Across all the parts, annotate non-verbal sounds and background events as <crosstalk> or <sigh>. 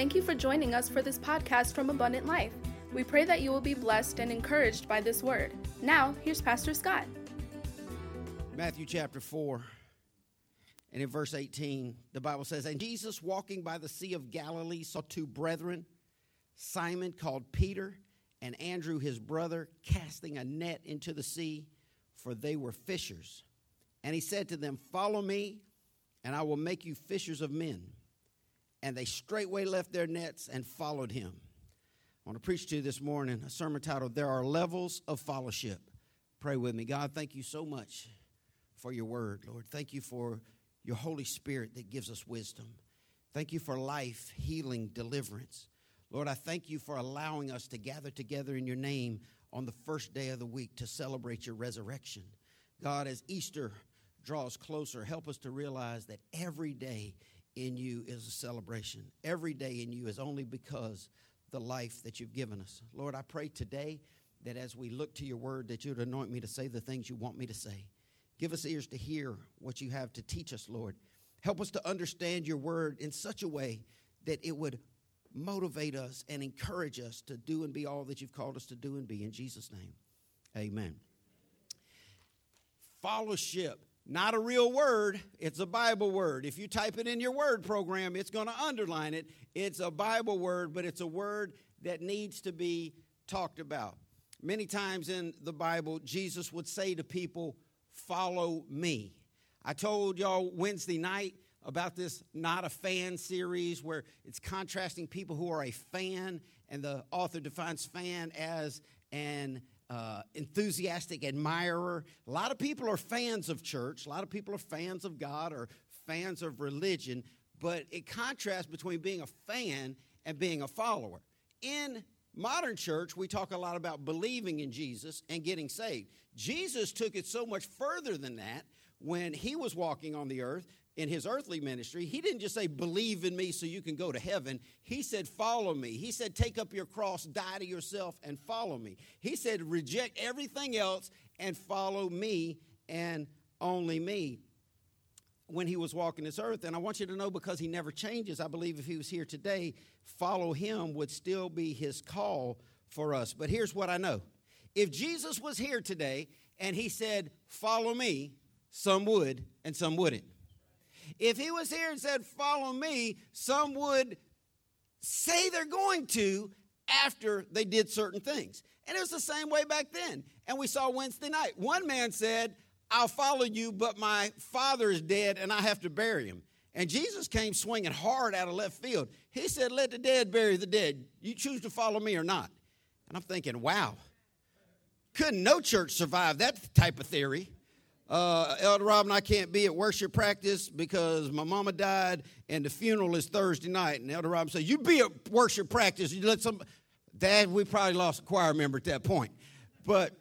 Thank you for joining us for this podcast from Abundant Life. We pray that you will be blessed and encouraged by this word. Now, here's Pastor Scott. Matthew chapter 4, and in verse 18, the Bible says, And Jesus, walking by the Sea of Galilee, saw two brethren, Simon called Peter, and Andrew his brother, casting a net into the sea, for they were fishers. And he said to them, Follow me, and I will make you fishers of men. And they straightway left their nets and followed him. I want to preach to you this morning a sermon titled, There Are Levels of Fellowship. Pray with me. God, thank you so much for your word, Lord. Thank you for your Holy Spirit that gives us wisdom. Thank you for life, healing, deliverance. Lord, I thank you for allowing us to gather together in your name on the first day of the week to celebrate your resurrection. God, as Easter draws closer, help us to realize that every day in you is a celebration. Every day in you is only because the life that you've given us. Lord, I pray today that as we look to your word, that you'd anoint me to say the things you want me to say. Give us ears to hear what you have to teach us, Lord. Help us to understand your word in such a way that it would motivate us and encourage us to do and be all that you've called us to do and be. In Jesus' name, amen. Fellowship, not a real word, it's a Bible word. If you type it in your word program, it's going to underline it. It's a Bible word, but it's a word that needs to be talked about. Many times in the Bible, Jesus would say to people, Follow me. I told y'all Wednesday night about this not a fan series where it's contrasting people who are a fan, and the author defines fan as an uh, enthusiastic admirer. A lot of people are fans of church, a lot of people are fans of God or fans of religion, but it contrasts between being a fan and being a follower. In modern church, we talk a lot about believing in Jesus and getting saved. Jesus took it so much further than that when he was walking on the earth in his earthly ministry, he didn't just say, Believe in me so you can go to heaven. He said, Follow me. He said, Take up your cross, die to yourself, and follow me. He said, Reject everything else and follow me and only me when he was walking this earth. And I want you to know because he never changes, I believe if he was here today, follow him would still be his call for us. But here's what I know if Jesus was here today and he said, Follow me, some would and some wouldn't. If he was here and said, Follow me, some would say they're going to after they did certain things. And it was the same way back then. And we saw Wednesday night. One man said, I'll follow you, but my father is dead and I have to bury him. And Jesus came swinging hard out of left field. He said, Let the dead bury the dead. You choose to follow me or not. And I'm thinking, wow, couldn't no church survive that type of theory? Uh, Elder Rob and I can't be at worship practice because my mama died and the funeral is Thursday night. And Elder Rob said, You be at worship practice. You let some. Dad, we probably lost a choir member at that point. But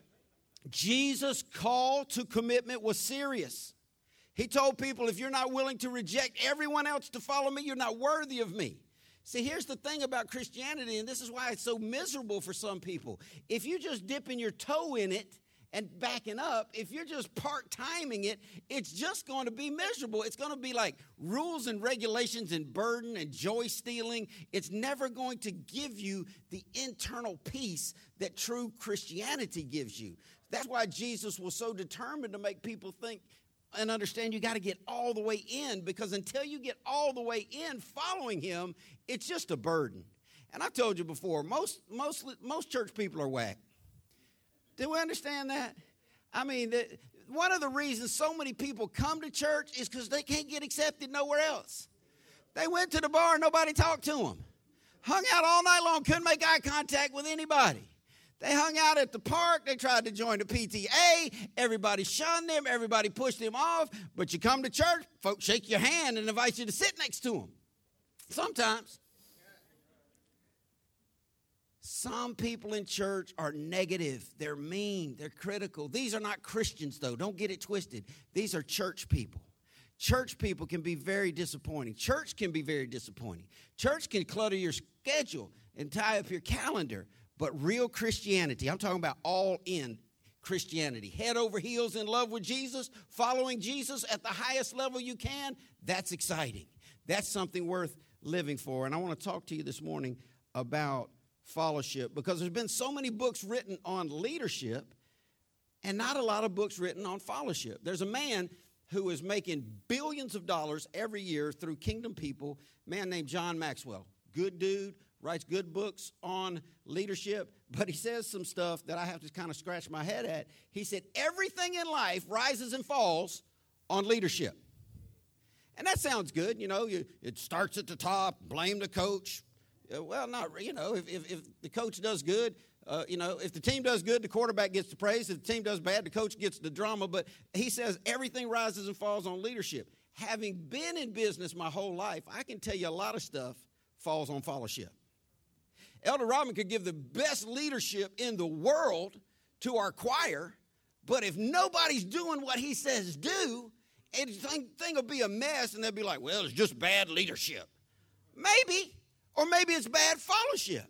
Jesus' call to commitment was serious. He told people, If you're not willing to reject everyone else to follow me, you're not worthy of me. See, here's the thing about Christianity, and this is why it's so miserable for some people. If you just dipping your toe in it, and backing up, if you're just part timing it, it's just going to be miserable. It's going to be like rules and regulations and burden and joy stealing. It's never going to give you the internal peace that true Christianity gives you. That's why Jesus was so determined to make people think and understand you got to get all the way in because until you get all the way in following him, it's just a burden. And I told you before, most most most church people are whack. Do we understand that? I mean, one of the reasons so many people come to church is because they can't get accepted nowhere else. They went to the bar and nobody talked to them. Hung out all night long, couldn't make eye contact with anybody. They hung out at the park. They tried to join the PTA. Everybody shunned them. Everybody pushed them off. But you come to church, folks shake your hand and invite you to sit next to them. Sometimes. Some people in church are negative, they're mean, they're critical. These are not Christians, though. Don't get it twisted. These are church people. Church people can be very disappointing. Church can be very disappointing. Church can clutter your schedule and tie up your calendar. But real Christianity, I'm talking about all in Christianity, head over heels in love with Jesus, following Jesus at the highest level you can, that's exciting. That's something worth living for. And I want to talk to you this morning about fellowship because there's been so many books written on leadership and not a lot of books written on fellowship. There's a man who is making billions of dollars every year through Kingdom People, man named John Maxwell. Good dude, writes good books on leadership, but he says some stuff that I have to kind of scratch my head at. He said, Everything in life rises and falls on leadership. And that sounds good. You know, you, it starts at the top, blame the coach. Uh, well, not, you know, if, if, if the coach does good, uh, you know, if the team does good, the quarterback gets the praise. If the team does bad, the coach gets the drama. But he says everything rises and falls on leadership. Having been in business my whole life, I can tell you a lot of stuff falls on fellowship. Elder Robin could give the best leadership in the world to our choir, but if nobody's doing what he says do, and thing, thing will be a mess, and they'll be like, well, it's just bad leadership. Maybe, or maybe it's bad fellowship.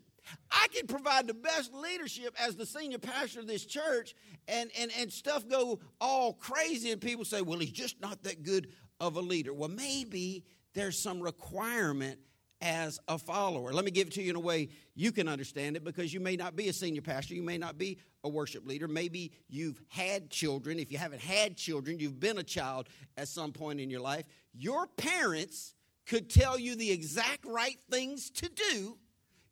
I can provide the best leadership as the senior pastor of this church, and, and, and stuff go all crazy, and people say, well, he's just not that good of a leader. Well, maybe there's some requirement as a follower. Let me give it to you in a way you can understand it because you may not be a senior pastor, you may not be a worship leader. Maybe you've had children. If you haven't had children, you've been a child at some point in your life. Your parents could tell you the exact right things to do.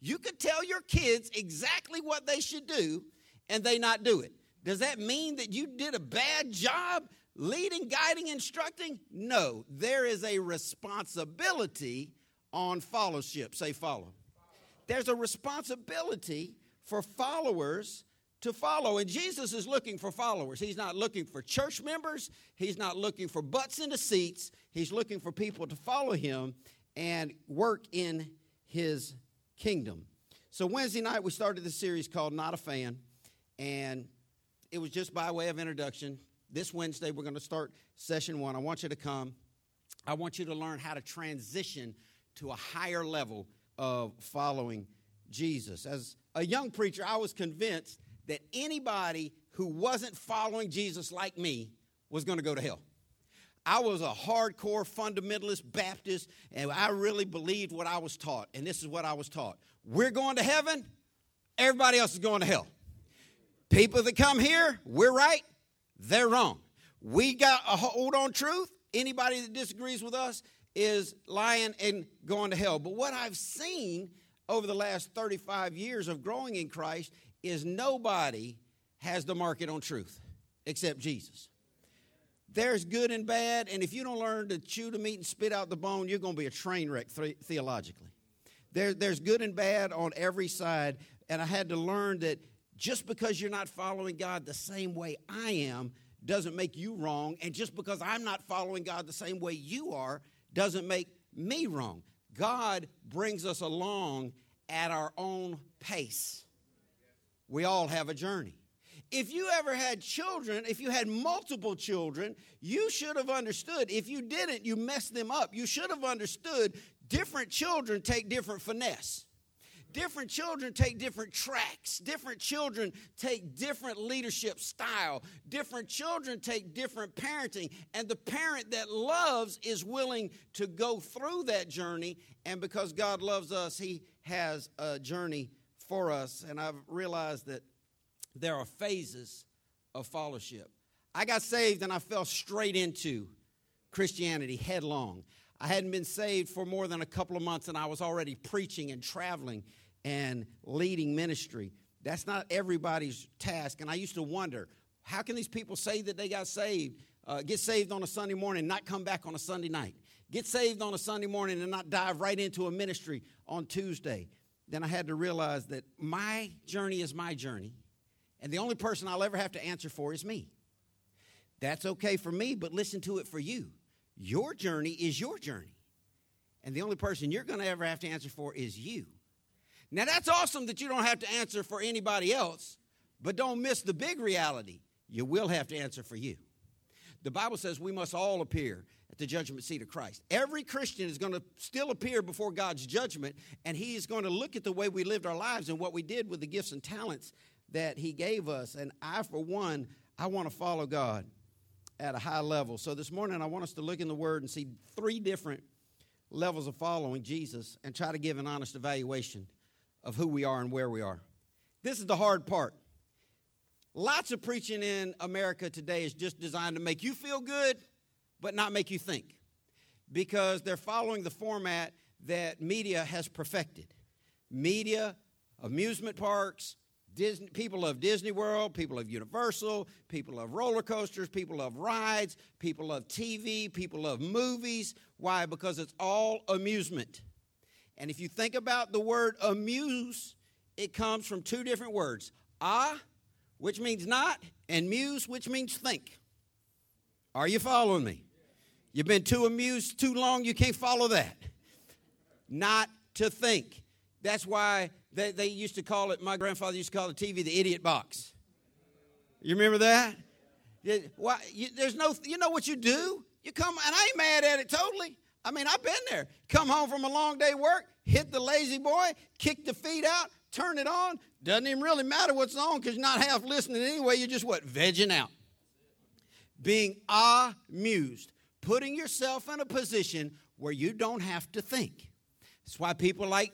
You could tell your kids exactly what they should do and they not do it. Does that mean that you did a bad job leading, guiding, instructing? No, there is a responsibility on fellowship. Say, follow. There's a responsibility for followers to follow. And Jesus is looking for followers. He's not looking for church members, He's not looking for butts in the seats. He's looking for people to follow Him and work in His kingdom. So, Wednesday night, we started the series called Not a Fan. And it was just by way of introduction. This Wednesday, we're going to start session one. I want you to come. I want you to learn how to transition to a higher level of following Jesus. As a young preacher, I was convinced that anybody who wasn't following Jesus like me was going to go to hell. I was a hardcore fundamentalist Baptist, and I really believed what I was taught. And this is what I was taught we're going to heaven, everybody else is going to hell. People that come here, we're right, they're wrong. We got a hold on truth. Anybody that disagrees with us is lying and going to hell. But what I've seen over the last 35 years of growing in Christ is nobody has the market on truth except Jesus. There's good and bad, and if you don't learn to chew the meat and spit out the bone, you're going to be a train wreck theologically. There, there's good and bad on every side, and I had to learn that just because you're not following God the same way I am doesn't make you wrong, and just because I'm not following God the same way you are doesn't make me wrong. God brings us along at our own pace. We all have a journey. If you ever had children, if you had multiple children, you should have understood. If you didn't, you messed them up. You should have understood different children take different finesse. Different children take different tracks. Different children take different leadership style. Different children take different parenting. And the parent that loves is willing to go through that journey. And because God loves us, He has a journey for us. And I've realized that there are phases of fellowship. I got saved and I fell straight into Christianity headlong. I hadn't been saved for more than a couple of months, and I was already preaching and traveling and leading ministry. That's not everybody's task. And I used to wonder how can these people say that they got saved, uh, get saved on a Sunday morning, not come back on a Sunday night? Get saved on a Sunday morning and not dive right into a ministry on Tuesday. Then I had to realize that my journey is my journey, and the only person I'll ever have to answer for is me. That's okay for me, but listen to it for you. Your journey is your journey. And the only person you're going to ever have to answer for is you. Now, that's awesome that you don't have to answer for anybody else, but don't miss the big reality. You will have to answer for you. The Bible says we must all appear at the judgment seat of Christ. Every Christian is going to still appear before God's judgment, and He is going to look at the way we lived our lives and what we did with the gifts and talents that He gave us. And I, for one, I want to follow God at a high level. So this morning, I want us to look in the Word and see three different levels of following Jesus and try to give an honest evaluation of who we are and where we are. This is the hard part. Lots of preaching in America today is just designed to make you feel good, but not make you think. Because they're following the format that media has perfected. Media, amusement parks, Disney, people love Disney World, people love Universal, people love roller coasters, people love rides, people love TV, people love movies. Why? Because it's all amusement. And if you think about the word amuse, it comes from two different words ah, which means not, and muse, which means think. Are you following me? You've been too amused too long, you can't follow that. Not to think. That's why they, they used to call it, my grandfather used to call the TV the idiot box. You remember that? Why, you, there's no, you know what you do? You come, and I ain't mad at it totally. I mean, I've been there. Come home from a long day work, hit the lazy boy, kick the feet out, turn it on. Doesn't even really matter what's on because you're not half listening anyway. You're just what? Vegging out. Being amused. Putting yourself in a position where you don't have to think. That's why people like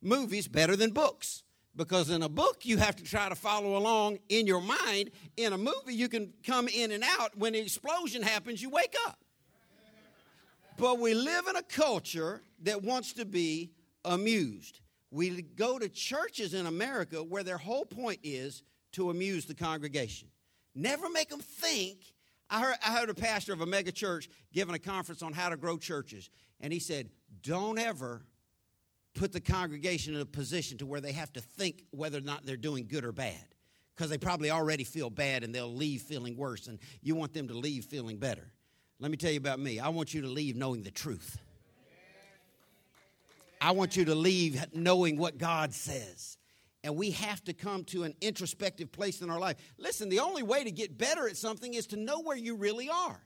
movies better than books. Because in a book, you have to try to follow along in your mind. In a movie, you can come in and out. When the explosion happens, you wake up. But we live in a culture that wants to be amused. We go to churches in America where their whole point is to amuse the congregation. Never make them think. I heard, I heard a pastor of a mega church giving a conference on how to grow churches, and he said, Don't ever put the congregation in a position to where they have to think whether or not they're doing good or bad because they probably already feel bad and they'll leave feeling worse and you want them to leave feeling better let me tell you about me. I want you to leave knowing the truth. I want you to leave knowing what god says and we have to come to an introspective place in our life listen the only way to get better at something is to know where you really are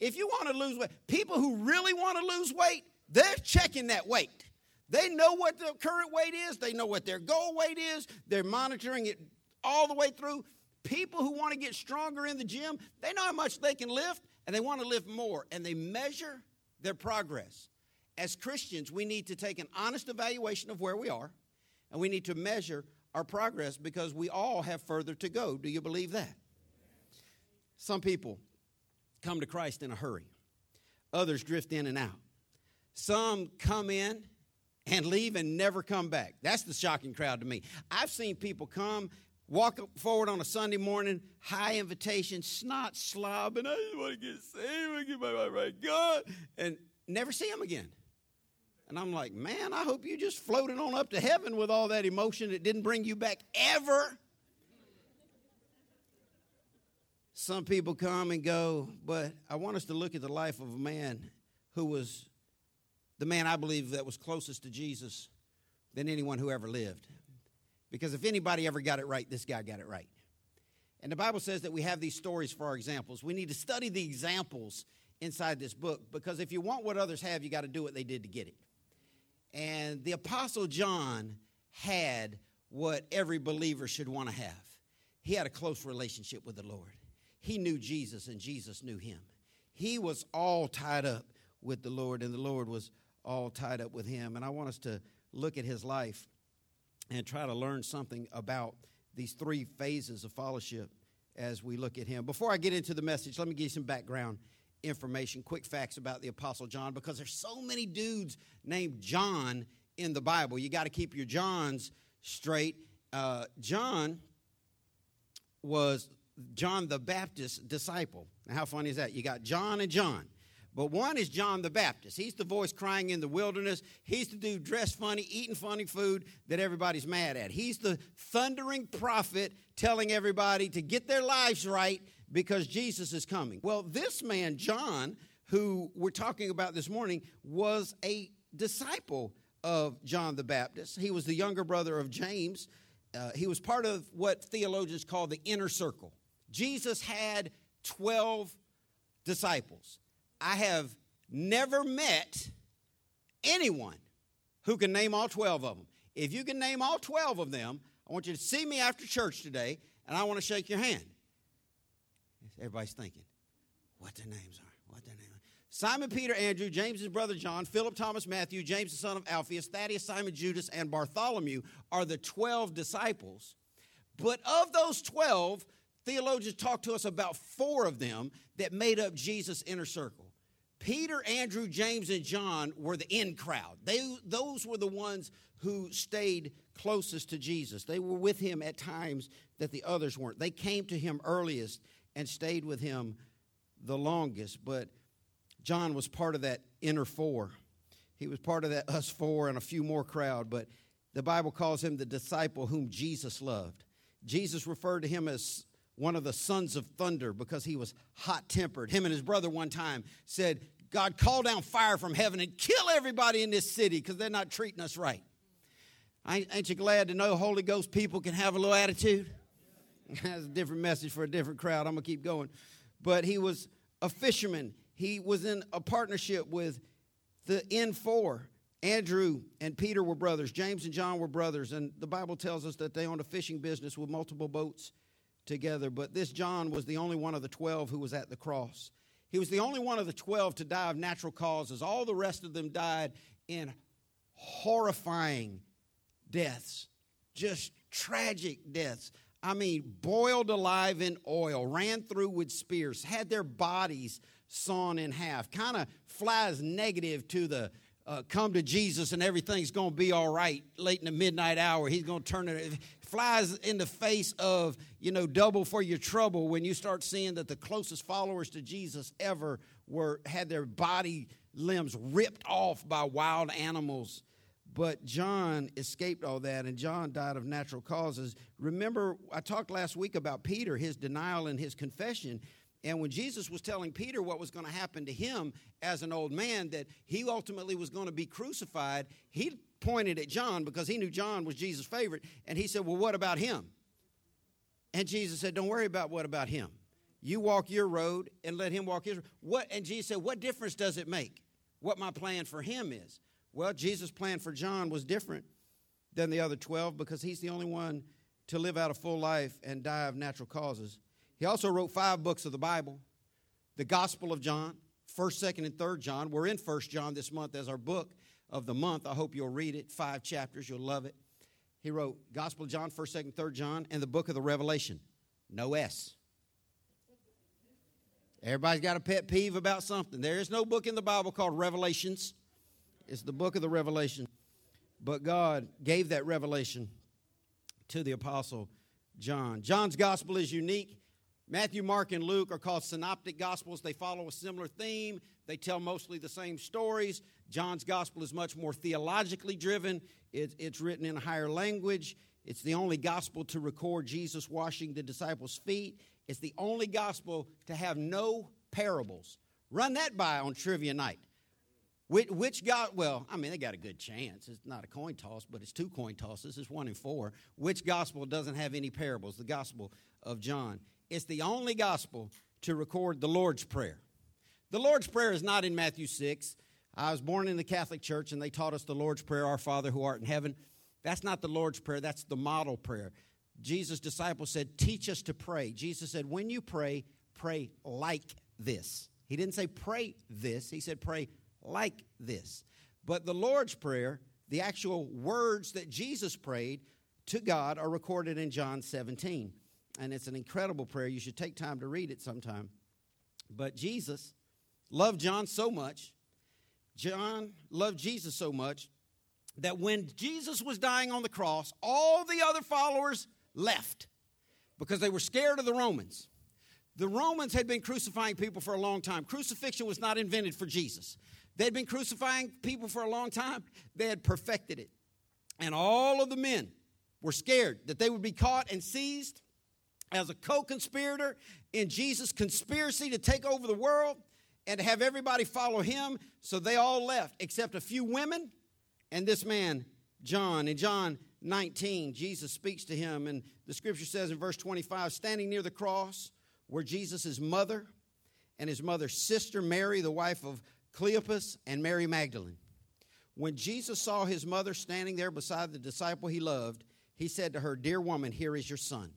if you want to lose weight people who really want to lose weight they're checking that weight they know what their current weight is, they know what their goal weight is, they're monitoring it all the way through. People who want to get stronger in the gym, they know how much they can lift and they want to lift more and they measure their progress. As Christians, we need to take an honest evaluation of where we are and we need to measure our progress because we all have further to go. Do you believe that? Some people come to Christ in a hurry, others drift in and out. Some come in and leave and never come back. That's the shocking crowd to me. I've seen people come, walk forward on a Sunday morning, high invitation, snot slobbing. I just want to get saved, I get my right God, and never see them again. And I'm like, man, I hope you just floated on up to heaven with all that emotion. It didn't bring you back ever. Some people come and go, but I want us to look at the life of a man who was the man I believe that was closest to Jesus than anyone who ever lived. Because if anybody ever got it right, this guy got it right. And the Bible says that we have these stories for our examples. We need to study the examples inside this book because if you want what others have, you got to do what they did to get it. And the Apostle John had what every believer should want to have. He had a close relationship with the Lord. He knew Jesus, and Jesus knew him. He was all tied up with the Lord, and the Lord was all tied up with him. And I want us to look at his life and try to learn something about these three phases of fellowship as we look at him. Before I get into the message, let me give you some background information, quick facts about the Apostle John, because there's so many dudes named John in the Bible. You got to keep your Johns straight. Uh, John was John the Baptist disciple. Now, how funny is that? You got John and John. But one is John the Baptist. He's the voice crying in the wilderness. He's the dude dressed funny, eating funny food that everybody's mad at. He's the thundering prophet telling everybody to get their lives right because Jesus is coming. Well, this man, John, who we're talking about this morning, was a disciple of John the Baptist. He was the younger brother of James. Uh, he was part of what theologians call the inner circle. Jesus had 12 disciples. I have never met anyone who can name all 12 of them. If you can name all 12 of them, I want you to see me after church today and I want to shake your hand. Everybody's thinking, what their names are, what their names are. Simon Peter, Andrew, James' brother John, Philip, Thomas, Matthew, James the son of Alphaeus, Thaddeus, Simon, Judas, and Bartholomew are the 12 disciples. But of those 12, theologians talk to us about four of them that made up Jesus' inner circle. Peter, Andrew, James, and John were the in crowd. They, those were the ones who stayed closest to Jesus. They were with him at times that the others weren't. They came to him earliest and stayed with him the longest. But John was part of that inner four. He was part of that us four and a few more crowd, but the Bible calls him the disciple whom Jesus loved. Jesus referred to him as one of the sons of thunder because he was hot tempered. Him and his brother one time said, God, call down fire from heaven and kill everybody in this city because they're not treating us right. Ain't you glad to know Holy Ghost people can have a little attitude? <laughs> That's a different message for a different crowd. I'm going to keep going. But he was a fisherman he was in a partnership with the N4. Andrew and Peter were brothers. James and John were brothers. And the Bible tells us that they owned a fishing business with multiple boats together. But this John was the only one of the 12 who was at the cross. He was the only one of the 12 to die of natural causes. All the rest of them died in horrifying deaths, just tragic deaths. I mean, boiled alive in oil, ran through with spears, had their bodies sawn in half. Kind of flies negative to the uh, come to Jesus and everything's going to be all right late in the midnight hour. He's going to turn it. Flies in the face of, you know, double for your trouble when you start seeing that the closest followers to Jesus ever were had their body limbs ripped off by wild animals. But John escaped all that, and John died of natural causes. Remember, I talked last week about Peter, his denial and his confession. And when Jesus was telling Peter what was going to happen to him as an old man, that he ultimately was going to be crucified, he pointed at John because he knew John was Jesus' favorite. And he said, Well, what about him? And Jesus said, Don't worry about what about him. You walk your road and let him walk his road. What, and Jesus said, What difference does it make what my plan for him is? Well, Jesus' plan for John was different than the other 12 because he's the only one to live out a full life and die of natural causes. He also wrote five books of the Bible the Gospel of John, 1st, 2nd, and 3rd John. We're in 1st John this month as our book of the month. I hope you'll read it. Five chapters, you'll love it. He wrote Gospel of John, 1st, 2nd, 3rd John, and the book of the Revelation. No S. Everybody's got a pet peeve about something. There is no book in the Bible called Revelations. It's the book of the Revelation. But God gave that revelation to the Apostle John. John's gospel is unique. Matthew, Mark, and Luke are called synoptic gospels. They follow a similar theme, they tell mostly the same stories. John's gospel is much more theologically driven, it, it's written in a higher language. It's the only gospel to record Jesus washing the disciples' feet. It's the only gospel to have no parables. Run that by on trivia night. Which, which God, well, I mean, they got a good chance. It's not a coin toss, but it's two coin tosses. It's one in four. Which gospel doesn't have any parables? The gospel of John. It's the only gospel to record the Lord's Prayer. The Lord's Prayer is not in Matthew 6. I was born in the Catholic Church and they taught us the Lord's Prayer, Our Father who art in heaven. That's not the Lord's Prayer, that's the model prayer. Jesus' disciples said, Teach us to pray. Jesus said, When you pray, pray like this. He didn't say pray this, he said pray like this. But the Lord's Prayer, the actual words that Jesus prayed to God, are recorded in John 17 and it's an incredible prayer. You should take time to read it sometime. But Jesus loved John so much, John loved Jesus so much, that when Jesus was dying on the cross, all the other followers left because they were scared of the Romans. The Romans had been crucifying people for a long time. Crucifixion was not invented for Jesus. They'd been crucifying people for a long time, they had perfected it. And all of the men were scared that they would be caught and seized as a co conspirator in Jesus' conspiracy to take over the world and to have everybody follow him. So they all left, except a few women and this man, John. In John 19, Jesus speaks to him, and the scripture says in verse 25 standing near the cross were Jesus' mother and his mother's sister, Mary, the wife of Cleopas, and Mary Magdalene. When Jesus saw his mother standing there beside the disciple he loved, he said to her, Dear woman, here is your son.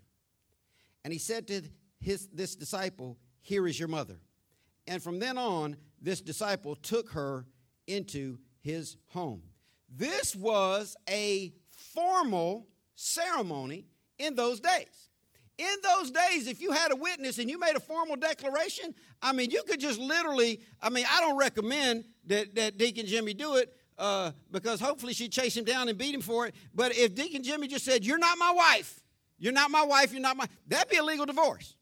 And he said to his, this disciple, Here is your mother. And from then on, this disciple took her into his home. This was a formal ceremony in those days. In those days, if you had a witness and you made a formal declaration, I mean, you could just literally, I mean, I don't recommend that, that Deacon Jimmy do it uh, because hopefully she'd chase him down and beat him for it. But if Deacon Jimmy just said, You're not my wife, you're not my wife, you're not my, that'd be a legal divorce.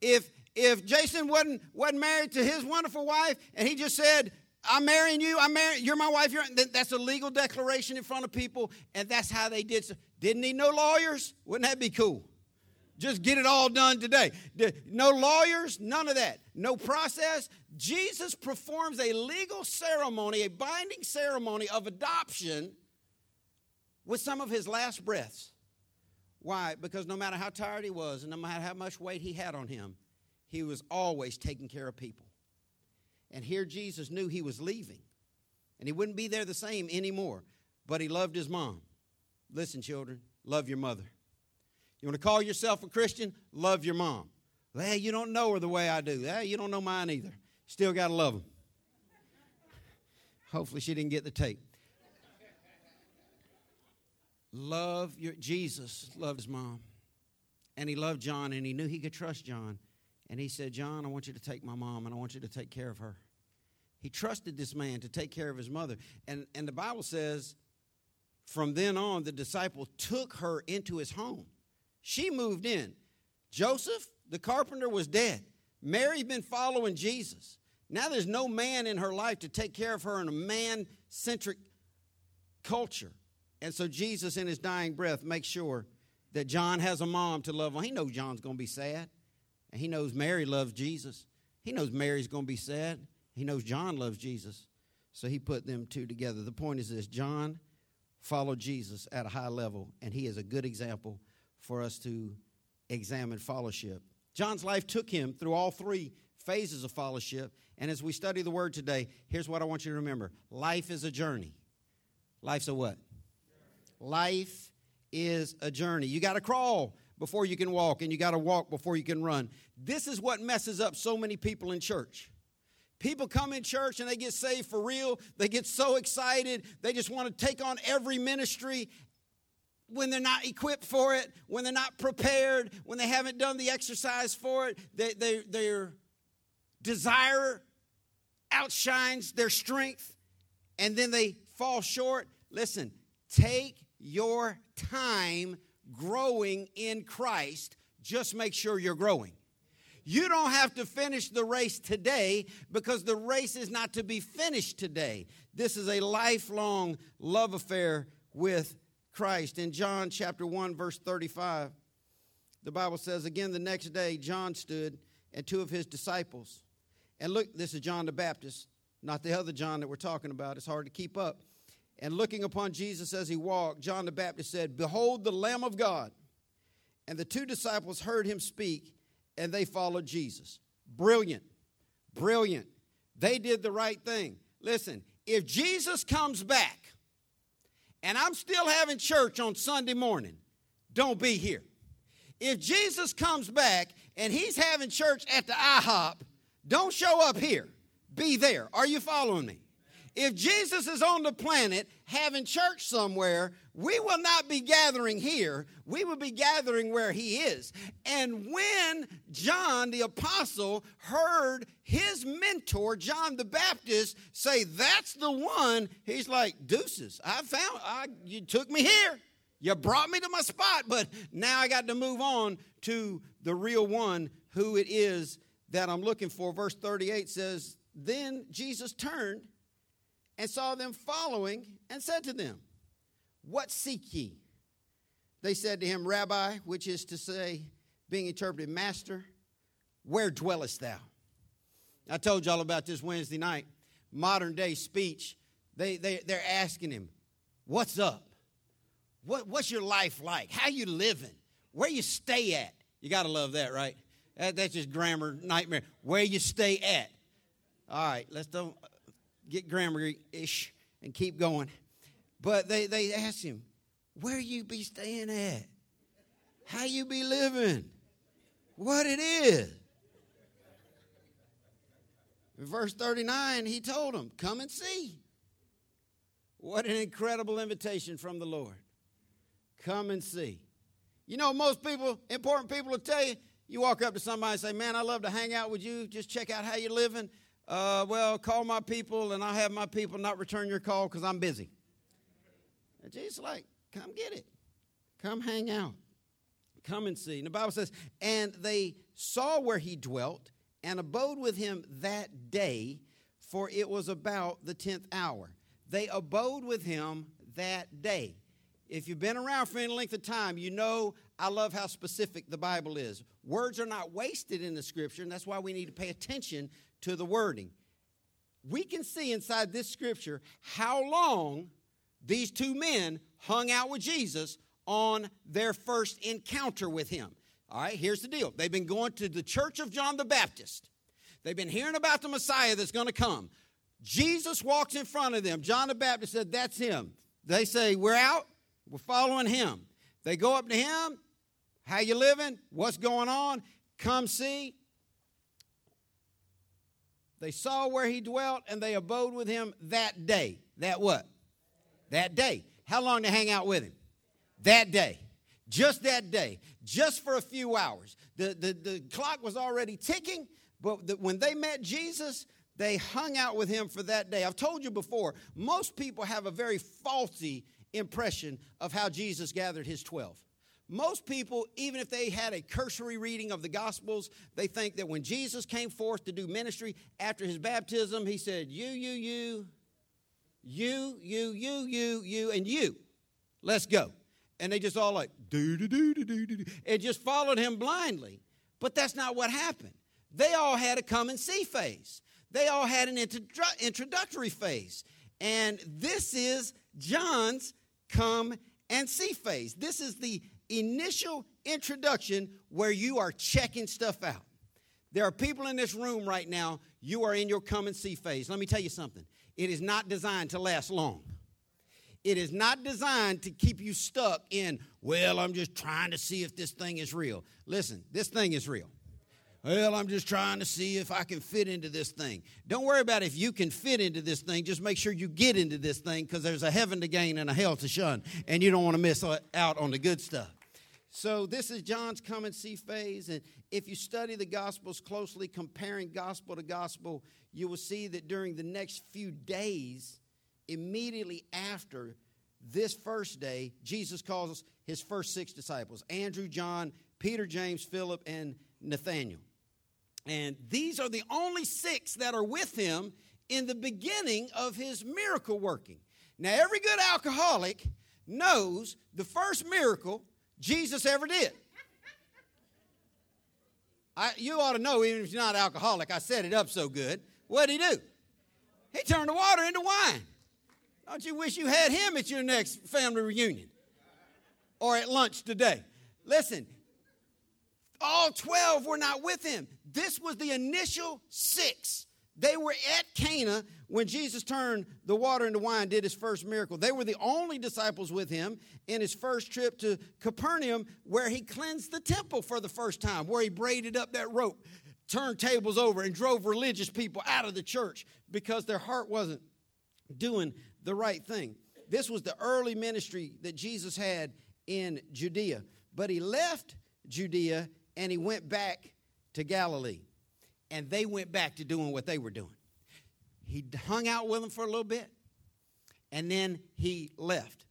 If, if Jason wasn't, wasn't married to his wonderful wife and he just said, I'm marrying you. I'm marrying. You're my wife. You're, that's a legal declaration in front of people, and that's how they did. So, didn't need no lawyers. Wouldn't that be cool? Just get it all done today. No lawyers, none of that. No process. Jesus performs a legal ceremony, a binding ceremony of adoption with some of his last breaths. Why? Because no matter how tired he was and no matter how much weight he had on him, he was always taking care of people. And here Jesus knew he was leaving. And he wouldn't be there the same anymore. But he loved his mom. Listen, children, love your mother. You want to call yourself a Christian? Love your mom. Well, you don't know her the way I do. Well, you don't know mine either. Still got to love them. Hopefully, she didn't get the tape. Love your Jesus loved his mom. And he loved John and he knew he could trust John. And he said, John, I want you to take my mom and I want you to take care of her. He trusted this man to take care of his mother. And, and the Bible says, from then on, the disciple took her into his home. She moved in. Joseph, the carpenter, was dead. Mary's been following Jesus. Now there's no man in her life to take care of her in a man centric culture. And so Jesus, in his dying breath, makes sure that John has a mom to love on. He knows John's going to be sad. And he knows Mary loves Jesus. He knows Mary's going to be sad. He knows John loves Jesus. So he put them two together. The point is this John followed Jesus at a high level, and he is a good example for us to examine fellowship. John's life took him through all three phases of fellowship. And as we study the word today, here's what I want you to remember life is a journey. Life's a what? Life is a journey. You got to crawl before you can walk, and you got to walk before you can run. This is what messes up so many people in church. People come in church and they get saved for real. They get so excited. They just want to take on every ministry when they're not equipped for it, when they're not prepared, when they haven't done the exercise for it. They, they, their desire outshines their strength, and then they fall short. Listen, take your time growing in Christ, just make sure you're growing. You don't have to finish the race today because the race is not to be finished today. This is a lifelong love affair with Christ. In John chapter 1 verse 35, the Bible says again the next day John stood and two of his disciples. And look, this is John the Baptist, not the other John that we're talking about. It's hard to keep up. And looking upon Jesus as he walked, John the Baptist said, Behold the Lamb of God and the two disciples heard him speak, and they followed Jesus. Brilliant. Brilliant. They did the right thing. Listen, if Jesus comes back and I'm still having church on Sunday morning, don't be here. If Jesus comes back and he's having church at the IHOP, don't show up here. Be there. Are you following me? If Jesus is on the planet having church somewhere, we will not be gathering here. We will be gathering where he is. And when John the apostle heard his mentor, John the Baptist, say, That's the one, he's like, Deuces, I found, I, you took me here. You brought me to my spot, but now I got to move on to the real one, who it is that I'm looking for. Verse 38 says, Then Jesus turned and saw them following and said to them, What seek ye? They said to him, Rabbi, which is to say, being interpreted, Master, where dwellest thou? I told y'all about this Wednesday night. Modern day speech, they, they, they're asking him, What's up? What, what's your life like? How you living? Where you stay at? You got to love that, right? That, that's just grammar nightmare. Where you stay at? All right, let's don't get grammar ish and keep going. But they, they asked him, Where you be staying at? How you be living? What it is? In verse 39, he told them, Come and see. What an incredible invitation from the Lord. Come and see. You know, most people, important people will tell you, you walk up to somebody and say, Man, I love to hang out with you. Just check out how you're living. Uh, well, call my people, and I'll have my people not return your call because I'm busy. And Jesus like, Come get it. Come hang out. Come and see. And the Bible says, And they saw where he dwelt and abode with him that day, for it was about the tenth hour. They abode with him that day. If you've been around for any length of time, you know I love how specific the Bible is. Words are not wasted in the scripture, and that's why we need to pay attention to the wording. We can see inside this scripture how long these two men hung out with Jesus on their first encounter with him. All right, here's the deal. They've been going to the church of John the Baptist. They've been hearing about the Messiah that's going to come. Jesus walks in front of them. John the Baptist said, That's him. They say, We're out. We're following him. They go up to him. How you living? What's going on? Come see. They saw where he dwelt and they abode with him that day. That what? That day. How long to hang out with him? That day. Just that day. Just for a few hours. The, the, the clock was already ticking, but the, when they met Jesus, they hung out with him for that day. I've told you before, most people have a very faulty impression of how Jesus gathered his 12. Most people, even if they had a cursory reading of the Gospels, they think that when Jesus came forth to do ministry after his baptism, he said, You, you, you, you, you, you, you, you, and you. Let's go. And they just all like, do, do, do, do, do, do, and just followed him blindly. But that's not what happened. They all had a come and see phase, they all had an introductory phase. And this is John's come and see phase. This is the initial introduction where you are checking stuff out. There are people in this room right now, you are in your come and see phase. Let me tell you something. It is not designed to last long. It is not designed to keep you stuck in, well, I'm just trying to see if this thing is real. Listen, this thing is real. Well, I'm just trying to see if I can fit into this thing. Don't worry about if you can fit into this thing. Just make sure you get into this thing because there's a heaven to gain and a hell to shun, and you don't want to miss out on the good stuff. So, this is John's come and see phase. And if you study the Gospels closely, comparing gospel to gospel, you will see that during the next few days, immediately after this first day, Jesus calls his first six disciples Andrew, John, Peter, James, Philip, and Nathaniel. And these are the only six that are with him in the beginning of his miracle working. Now, every good alcoholic knows the first miracle Jesus ever did. I, you ought to know, even if you're not alcoholic, I set it up so good. What did he do? He turned the water into wine. Don't you wish you had him at your next family reunion or at lunch today? Listen, all 12 were not with him. This was the initial six. They were at Cana when Jesus turned the water into wine, did his first miracle. They were the only disciples with him in his first trip to Capernaum, where he cleansed the temple for the first time, where he braided up that rope, turned tables over, and drove religious people out of the church because their heart wasn't doing the right thing. This was the early ministry that Jesus had in Judea. But he left Judea and he went back to Galilee. And they went back to doing what they were doing. He hung out with them for a little bit and then he left.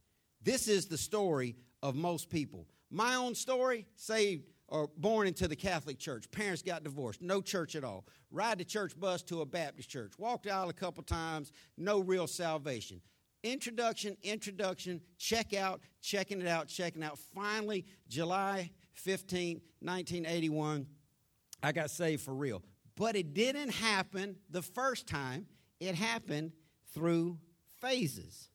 This is the story of most people. My own story, saved or born into the Catholic Church. Parents got divorced, no church at all. Ride the church bus to a Baptist church. Walked out a couple times, no real salvation. Introduction, introduction, check out, checking it out, checking out. Finally, July 15, 1981, I got saved for real. But it didn't happen the first time, it happened through phases.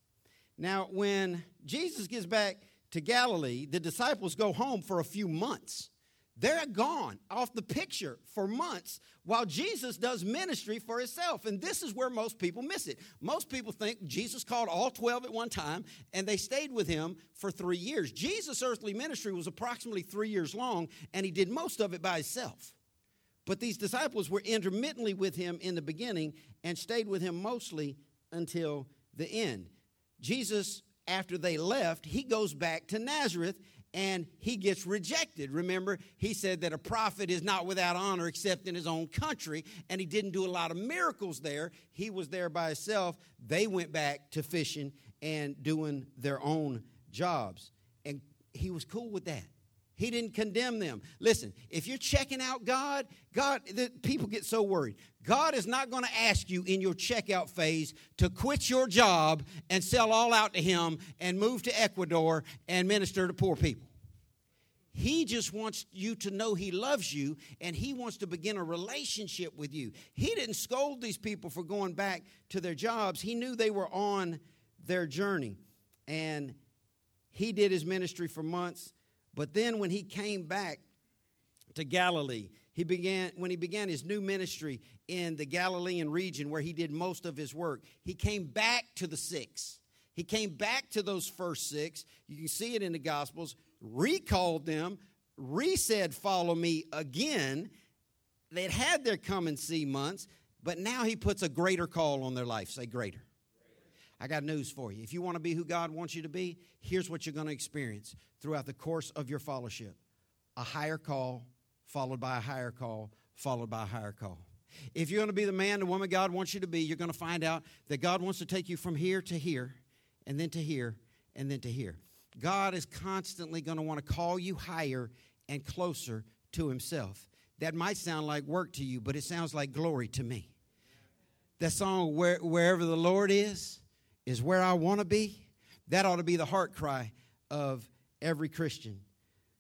Now, when Jesus gets back to Galilee, the disciples go home for a few months. They're gone off the picture for months while Jesus does ministry for himself. And this is where most people miss it. Most people think Jesus called all 12 at one time and they stayed with him for three years. Jesus' earthly ministry was approximately three years long and he did most of it by himself. But these disciples were intermittently with him in the beginning and stayed with him mostly until the end. Jesus, after they left, he goes back to Nazareth and he gets rejected. Remember, he said that a prophet is not without honor except in his own country, and he didn't do a lot of miracles there. He was there by himself. They went back to fishing and doing their own jobs. And he was cool with that. He didn't condemn them. Listen, if you're checking out God, God, the, people get so worried. God is not going to ask you in your checkout phase to quit your job and sell all out to Him and move to Ecuador and minister to poor people. He just wants you to know He loves you and He wants to begin a relationship with you. He didn't scold these people for going back to their jobs, He knew they were on their journey. And He did His ministry for months but then when he came back to Galilee, he began when he began his new ministry in the Galilean region where he did most of his work. He came back to the six. He came back to those first six. You can see it in the Gospels. Recalled them, re-said, "Follow me" again. They'd had their come and see months, but now he puts a greater call on their life. Say greater. I got news for you. If you want to be who God wants you to be, here's what you're going to experience throughout the course of your fellowship a higher call, followed by a higher call, followed by a higher call. If you're going to be the man, the woman God wants you to be, you're going to find out that God wants to take you from here to here, and then to here, and then to here. God is constantly going to want to call you higher and closer to Himself. That might sound like work to you, but it sounds like glory to me. That song, Where, Wherever the Lord is, is where I want to be. That ought to be the heart cry of every Christian.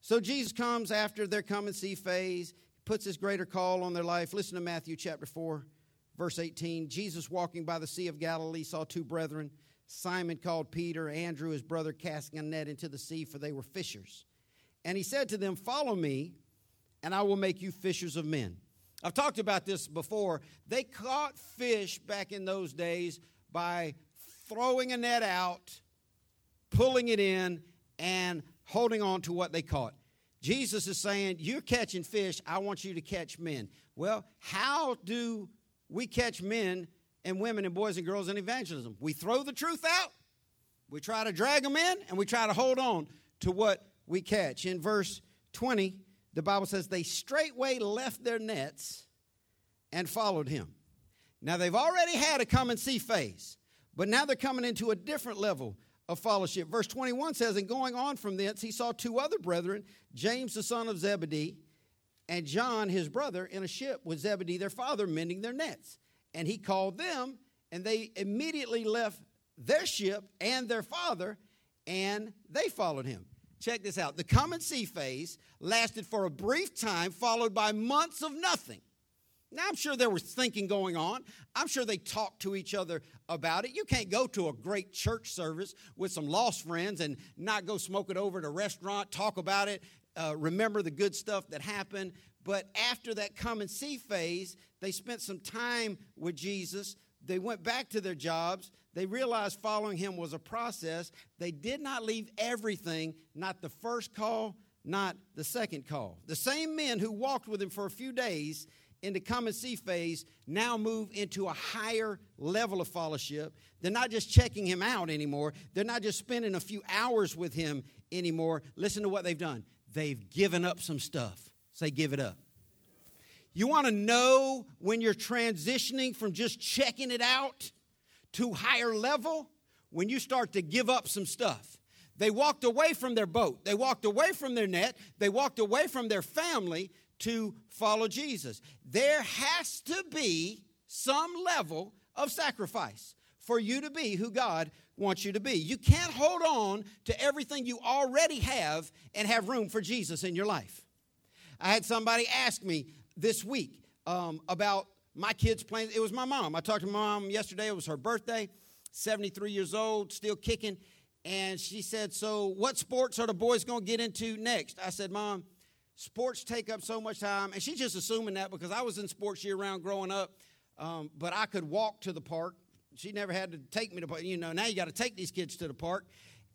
So Jesus comes after their come and see phase, puts his greater call on their life. Listen to Matthew chapter 4, verse 18. Jesus walking by the Sea of Galilee saw two brethren, Simon called Peter, Andrew his brother, casting a net into the sea, for they were fishers. And he said to them, Follow me, and I will make you fishers of men. I've talked about this before. They caught fish back in those days by throwing a net out, pulling it in, and holding on to what they caught. Jesus is saying, You're catching fish, I want you to catch men. Well, how do we catch men and women and boys and girls in evangelism? We throw the truth out, we try to drag them in, and we try to hold on to what we catch. In verse 20, the Bible says, They straightway left their nets and followed him. Now, they've already had a come and see phase. But now they're coming into a different level of fellowship. Verse 21 says, And going on from thence, he saw two other brethren, James the son of Zebedee, and John his brother, in a ship with Zebedee their father, mending their nets. And he called them, and they immediately left their ship and their father, and they followed him. Check this out. The come and see phase lasted for a brief time, followed by months of nothing. Now, I'm sure there was thinking going on. I'm sure they talked to each other about it. You can't go to a great church service with some lost friends and not go smoke it over at a restaurant, talk about it, uh, remember the good stuff that happened. But after that come and see phase, they spent some time with Jesus. They went back to their jobs. They realized following him was a process. They did not leave everything, not the first call, not the second call. The same men who walked with him for a few days in the come and see phase now move into a higher level of fellowship. They're not just checking him out anymore, they're not just spending a few hours with him anymore. Listen to what they've done. They've given up some stuff. Say, give it up. You want to know when you're transitioning from just checking it out to higher level? When you start to give up some stuff. They walked away from their boat. They walked away from their net. They walked away from their family to follow Jesus. There has to be some level of sacrifice for you to be who God wants you to be. You can't hold on to everything you already have and have room for Jesus in your life. I had somebody ask me this week um, about my kids playing. It was my mom. I talked to my mom yesterday. It was her birthday, 73 years old, still kicking. And she said, So, what sports are the boys going to get into next? I said, Mom, sports take up so much time. And she's just assuming that because I was in sports year round growing up, um, but I could walk to the park. She never had to take me to, you know, now you got to take these kids to the park.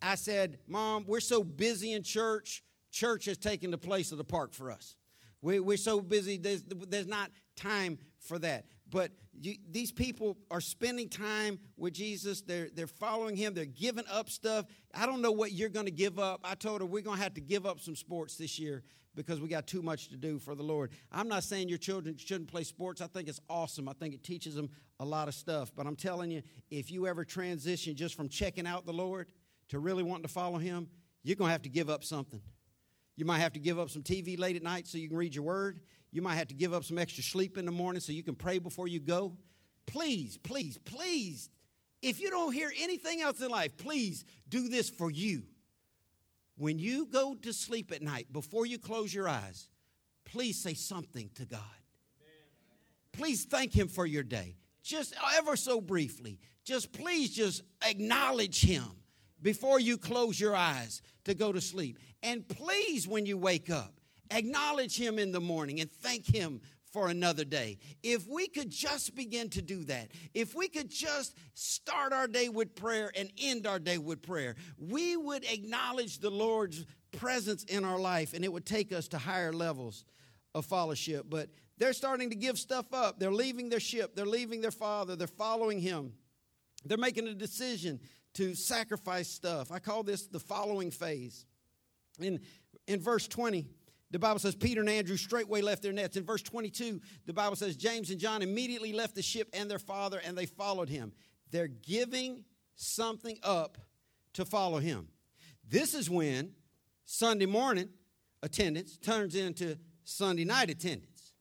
I said, Mom, we're so busy in church, church has taken the place of the park for us. We, we're so busy, there's, there's not time for that. But you, these people are spending time with Jesus. They're, they're following him. They're giving up stuff. I don't know what you're going to give up. I told her we're going to have to give up some sports this year because we got too much to do for the Lord. I'm not saying your children shouldn't play sports. I think it's awesome. I think it teaches them a lot of stuff. But I'm telling you, if you ever transition just from checking out the Lord to really wanting to follow him, you're going to have to give up something. You might have to give up some TV late at night so you can read your word. You might have to give up some extra sleep in the morning so you can pray before you go. Please, please, please, if you don't hear anything else in life, please do this for you. When you go to sleep at night, before you close your eyes, please say something to God. Please thank Him for your day. Just ever so briefly. Just please just acknowledge Him before you close your eyes to go to sleep. And please, when you wake up, acknowledge Him in the morning and thank Him for another day. If we could just begin to do that, if we could just start our day with prayer and end our day with prayer, we would acknowledge the Lord's presence in our life and it would take us to higher levels of fellowship. But they're starting to give stuff up. They're leaving their ship, they're leaving their father, they're following him. They're making a decision to sacrifice stuff. I call this the following phase. In, in verse 20, the Bible says Peter and Andrew straightway left their nets. In verse 22, the Bible says James and John immediately left the ship and their father and they followed him. They're giving something up to follow him. This is when Sunday morning attendance turns into Sunday night attendance.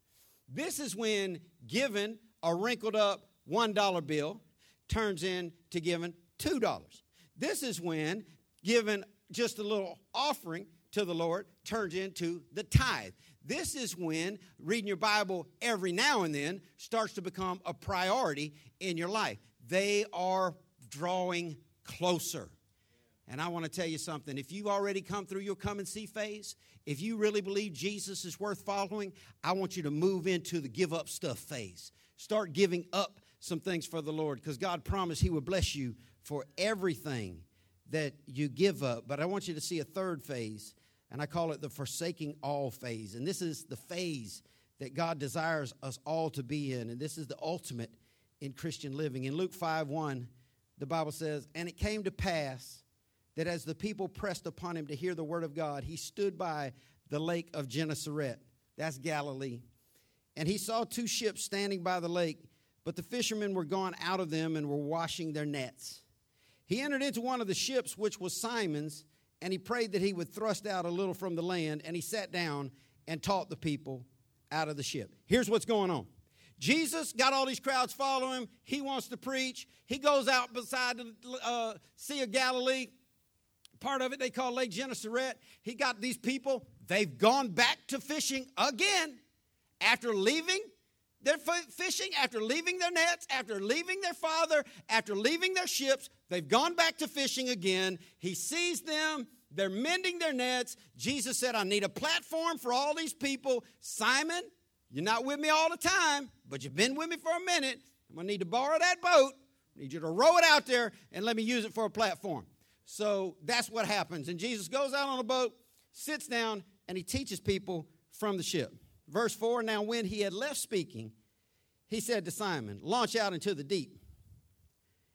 This is when giving a wrinkled up $1 bill turns into giving $2. This is when giving just a little offering to the Lord turns into the tithe. This is when reading your Bible every now and then starts to become a priority in your life. They are drawing closer. And I want to tell you something. If you've already come through your come and see phase, if you really believe Jesus is worth following, I want you to move into the give up stuff phase. Start giving up some things for the Lord because God promised He would bless you for everything that you give up. But I want you to see a third phase, and I call it the forsaking all phase. And this is the phase that God desires us all to be in, and this is the ultimate in Christian living. In Luke 5 1, the Bible says, And it came to pass that as the people pressed upon him to hear the word of God, he stood by the lake of Gennesaret. That's Galilee. And he saw two ships standing by the lake, but the fishermen were gone out of them and were washing their nets. He entered into one of the ships, which was Simon's, and he prayed that he would thrust out a little from the land, and he sat down and taught the people out of the ship. Here's what's going on. Jesus got all these crowds following him. He wants to preach. He goes out beside the uh, Sea of Galilee. Part of it they call Lake Gennesaret. He got these people. They've gone back to fishing again after leaving they're fishing after leaving their nets, after leaving their father, after leaving their ships. They've gone back to fishing again. He sees them. They're mending their nets. Jesus said, I need a platform for all these people. Simon, you're not with me all the time, but you've been with me for a minute. I'm going to need to borrow that boat. I need you to row it out there and let me use it for a platform. So that's what happens. And Jesus goes out on a boat, sits down, and he teaches people from the ship. Verse 4 Now, when he had left speaking, he said to Simon, Launch out into the deep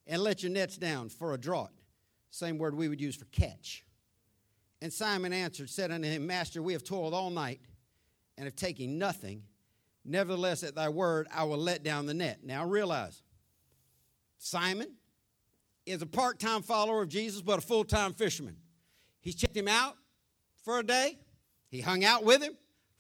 and let your nets down for a draught. Same word we would use for catch. And Simon answered, said unto him, Master, we have toiled all night and have taken nothing. Nevertheless, at thy word, I will let down the net. Now realize, Simon is a part time follower of Jesus, but a full time fisherman. He's checked him out for a day, he hung out with him,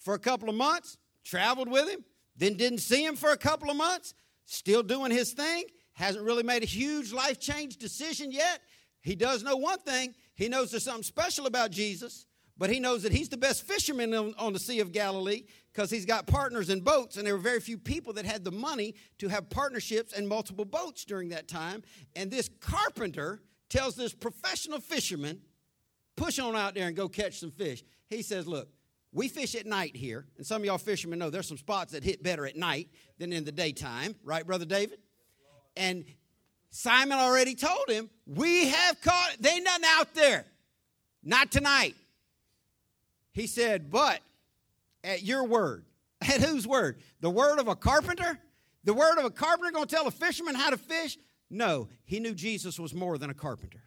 for a couple of months, traveled with him, then didn't see him for a couple of months, still doing his thing, hasn't really made a huge life change decision yet. He does know one thing he knows there's something special about Jesus, but he knows that he's the best fisherman on, on the Sea of Galilee because he's got partners in boats, and there were very few people that had the money to have partnerships and multiple boats during that time. And this carpenter tells this professional fisherman, push on out there and go catch some fish. He says, Look, we fish at night here, and some of y'all fishermen know there's some spots that hit better at night than in the daytime, right, Brother David? And Simon already told him, We have caught, they nothing out there. Not tonight. He said, But at your word. <laughs> At whose word? The word of a carpenter? The word of a carpenter going to tell a fisherman how to fish? No, he knew Jesus was more than a carpenter.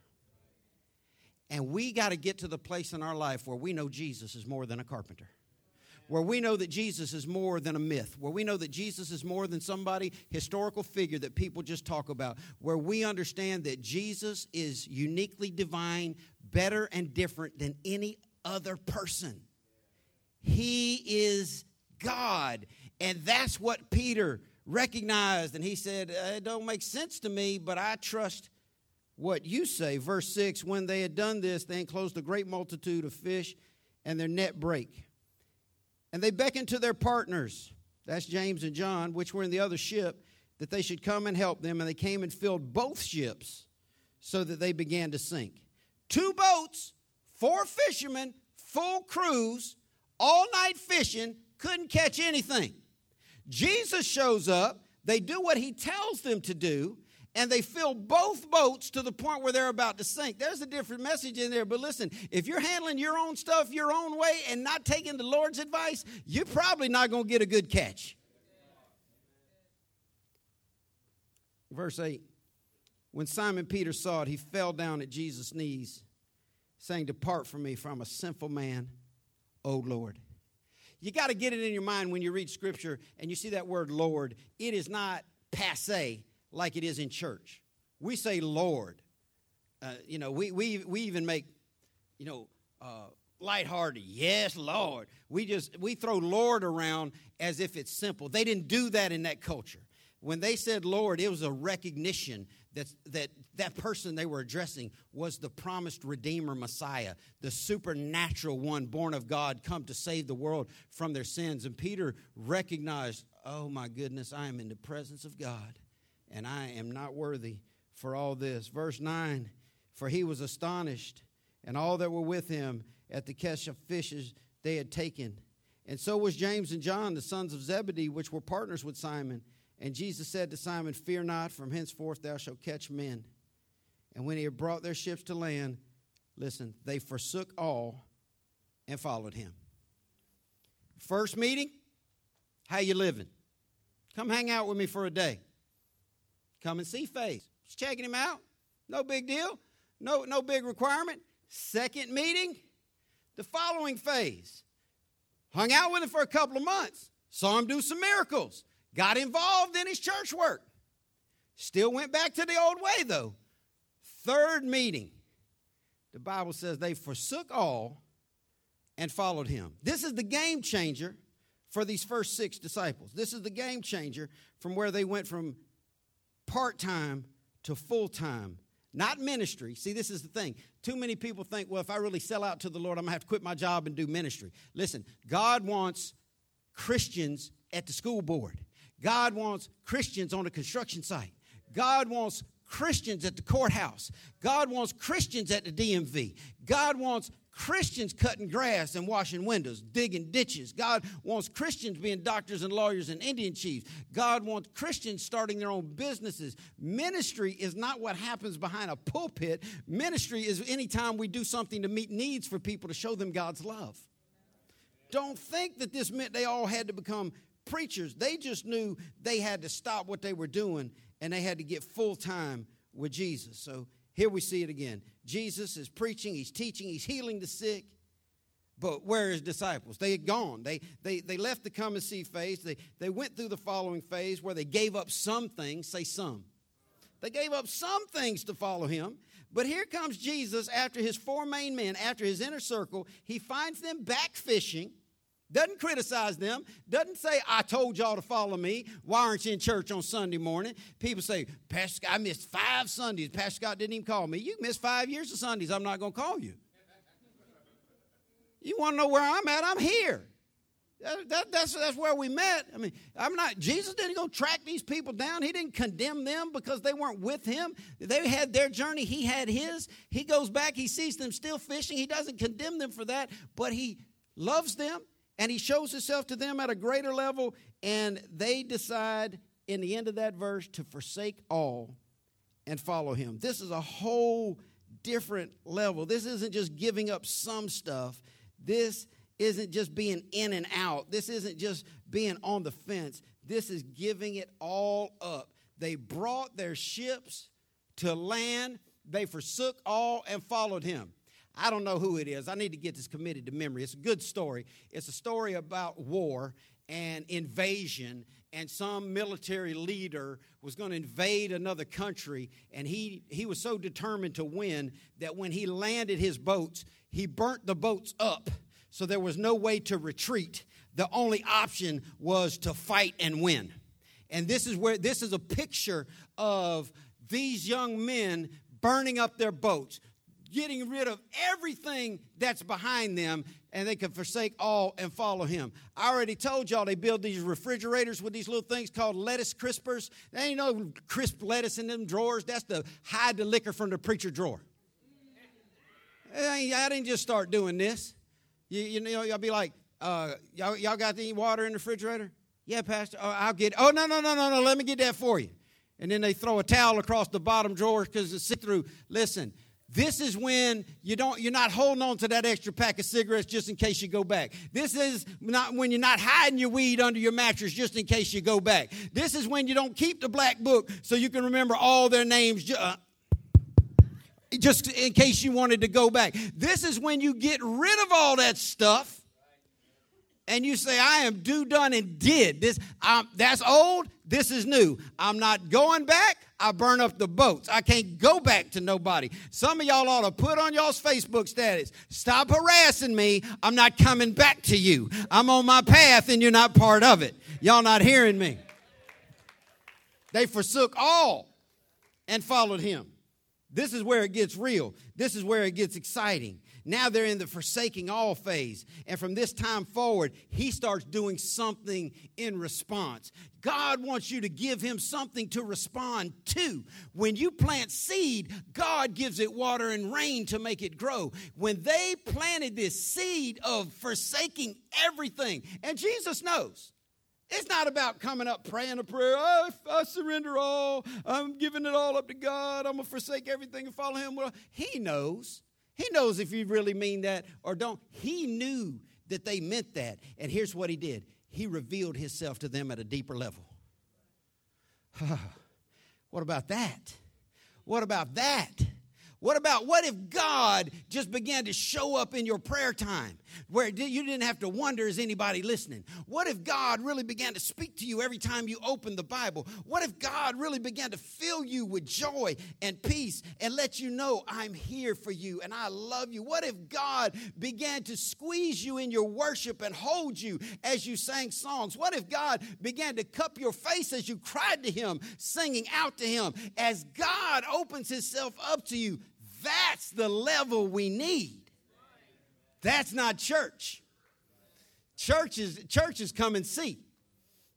And we got to get to the place in our life where we know Jesus is more than a carpenter. Where we know that Jesus is more than a myth, where we know that Jesus is more than somebody, historical figure that people just talk about, where we understand that Jesus is uniquely divine, better and different than any other person. He is God. And that's what Peter recognized. And he said, uh, It don't make sense to me, but I trust what you say. Verse 6 When they had done this, they enclosed a great multitude of fish, and their net brake. And they beckoned to their partners, that's James and John, which were in the other ship, that they should come and help them. And they came and filled both ships so that they began to sink. Two boats, four fishermen, full crews, all night fishing, couldn't catch anything. Jesus shows up, they do what he tells them to do, and they fill both boats to the point where they're about to sink. There's a different message in there, but listen, if you're handling your own stuff your own way and not taking the Lord's advice, you're probably not going to get a good catch. Verse 8 When Simon Peter saw it, he fell down at Jesus' knees, saying, Depart from me, for I'm a sinful man, O Lord. You got to get it in your mind when you read scripture and you see that word Lord. It is not passe like it is in church. We say Lord. Uh, you know, we, we, we even make, you know, uh, lighthearted. Yes, Lord. We just, we throw Lord around as if it's simple. They didn't do that in that culture. When they said Lord, it was a recognition that, that that person they were addressing was the promised Redeemer Messiah, the supernatural one born of God, come to save the world from their sins. And Peter recognized, oh my goodness, I am in the presence of God, and I am not worthy for all this. Verse 9 For he was astonished, and all that were with him at the catch of fishes they had taken. And so was James and John, the sons of Zebedee, which were partners with Simon. And Jesus said to Simon, Fear not, from henceforth thou shalt catch men. And when he had brought their ships to land, listen, they forsook all and followed him. First meeting, how you living? Come hang out with me for a day. Come and see Faith. Just checking him out. No big deal. No, no big requirement. Second meeting, the following phase. Hung out with him for a couple of months. Saw him do some miracles got involved in his church work. Still went back to the old way, though. Third meeting, the Bible says they forsook all and followed him. This is the game changer for these first six disciples. This is the game changer from where they went from part time to full time. Not ministry. See, this is the thing. Too many people think, well, if I really sell out to the Lord, I'm going to have to quit my job and do ministry. Listen, God wants Christians at the school board. God wants Christians on a construction site. God wants Christians at the courthouse. God wants Christians at the DMV. God wants Christians cutting grass and washing windows, digging ditches. God wants Christians being doctors and lawyers and Indian chiefs. God wants Christians starting their own businesses. Ministry is not what happens behind a pulpit. Ministry is anytime we do something to meet needs for people to show them God's love. Don't think that this meant they all had to become preachers. They just knew they had to stop what they were doing and they had to get full time with Jesus. So here we see it again. Jesus is preaching, he's teaching, he's healing the sick. But where are his disciples? They had gone. They, they, they left the come and see phase. They, they went through the following phase where they gave up some things. Say some. They gave up some things to follow him. But here comes Jesus after his four main men, after his inner circle. He finds them back fishing. Doesn't criticize them. Doesn't say, I told y'all to follow me. Why aren't you in church on Sunday morning? People say, Pastor Scott, I missed five Sundays. Pastor Scott didn't even call me. You missed five years of Sundays. I'm not going to call you. You want to know where I'm at? I'm here. That, that, that's, that's where we met. I mean, I'm not, Jesus didn't go track these people down. He didn't condemn them because they weren't with him. They had their journey, he had his. He goes back, he sees them still fishing. He doesn't condemn them for that, but he loves them and he shows himself to them at a greater level, and they decide in the end of that verse to forsake all and follow him. This is a whole different level. This isn't just giving up some stuff, this isn't just being in and out. This isn't just being on the fence. This is giving it all up. They brought their ships to land. They forsook all and followed him. I don't know who it is. I need to get this committed to memory. It's a good story. It's a story about war and invasion and some military leader was going to invade another country and he, he was so determined to win that when he landed his boats he burnt the boats up so there was no way to retreat the only option was to fight and win and this is where this is a picture of these young men burning up their boats getting rid of everything that's behind them and they can forsake all and follow him. I already told y'all they build these refrigerators with these little things called lettuce crispers. There ain't no crisp lettuce in them drawers. That's to hide the liquor from the preacher drawer. I didn't just start doing this. You, you know, y'all be like, uh, y'all, y'all got any water in the refrigerator? Yeah, Pastor. Oh, I'll get. Oh no, no, no, no, no. Let me get that for you. And then they throw a towel across the bottom drawer because it's see through. Listen, this is when you don't, you're not holding on to that extra pack of cigarettes just in case you go back. This is not when you're not hiding your weed under your mattress just in case you go back. This is when you don't keep the black book so you can remember all their names. Uh, just in case you wanted to go back. This is when you get rid of all that stuff and you say, I am due, done, and did. This, um, that's old. This is new. I'm not going back. I burn up the boats. I can't go back to nobody. Some of y'all ought to put on y'all's Facebook status. Stop harassing me. I'm not coming back to you. I'm on my path and you're not part of it. Y'all not hearing me. They forsook all and followed him. This is where it gets real. This is where it gets exciting. Now they're in the forsaking all phase. And from this time forward, he starts doing something in response. God wants you to give him something to respond to. When you plant seed, God gives it water and rain to make it grow. When they planted this seed of forsaking everything, and Jesus knows. It's not about coming up praying a prayer. Oh, I surrender all. I'm giving it all up to God. I'm going to forsake everything and follow Him. Well, he knows. He knows if you really mean that or don't. He knew that they meant that. And here's what he did he revealed himself to them at a deeper level. <sighs> what about that? What about that? What about what if God just began to show up in your prayer time where you didn't have to wonder is anybody listening? What if God really began to speak to you every time you opened the Bible? What if God really began to fill you with joy and peace and let you know I'm here for you and I love you? What if God began to squeeze you in your worship and hold you as you sang songs? What if God began to cup your face as you cried to him, singing out to him? As God opens himself up to you, that's the level we need. That's not church. Church is, church is come and see.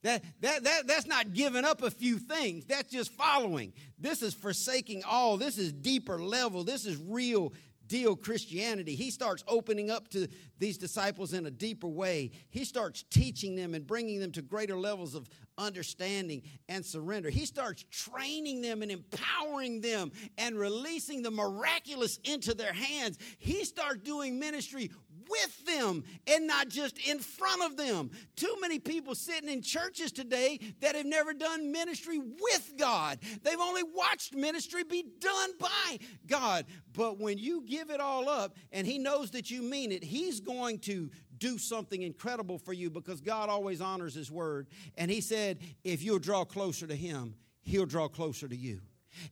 That, that, that, that's not giving up a few things. That's just following. This is forsaking all. This is deeper level. This is real deal Christianity. He starts opening up to these disciples in a deeper way. He starts teaching them and bringing them to greater levels of understanding and surrender. He starts training them and empowering them and releasing the miraculous into their hands. He starts doing ministry with them and not just in front of them. Too many people sitting in churches today that have never done ministry with God. They've only watched ministry be done by God. But when you give it all up and He knows that you mean it, He's going to do something incredible for you because God always honors His word. And He said, if you'll draw closer to Him, He'll draw closer to you.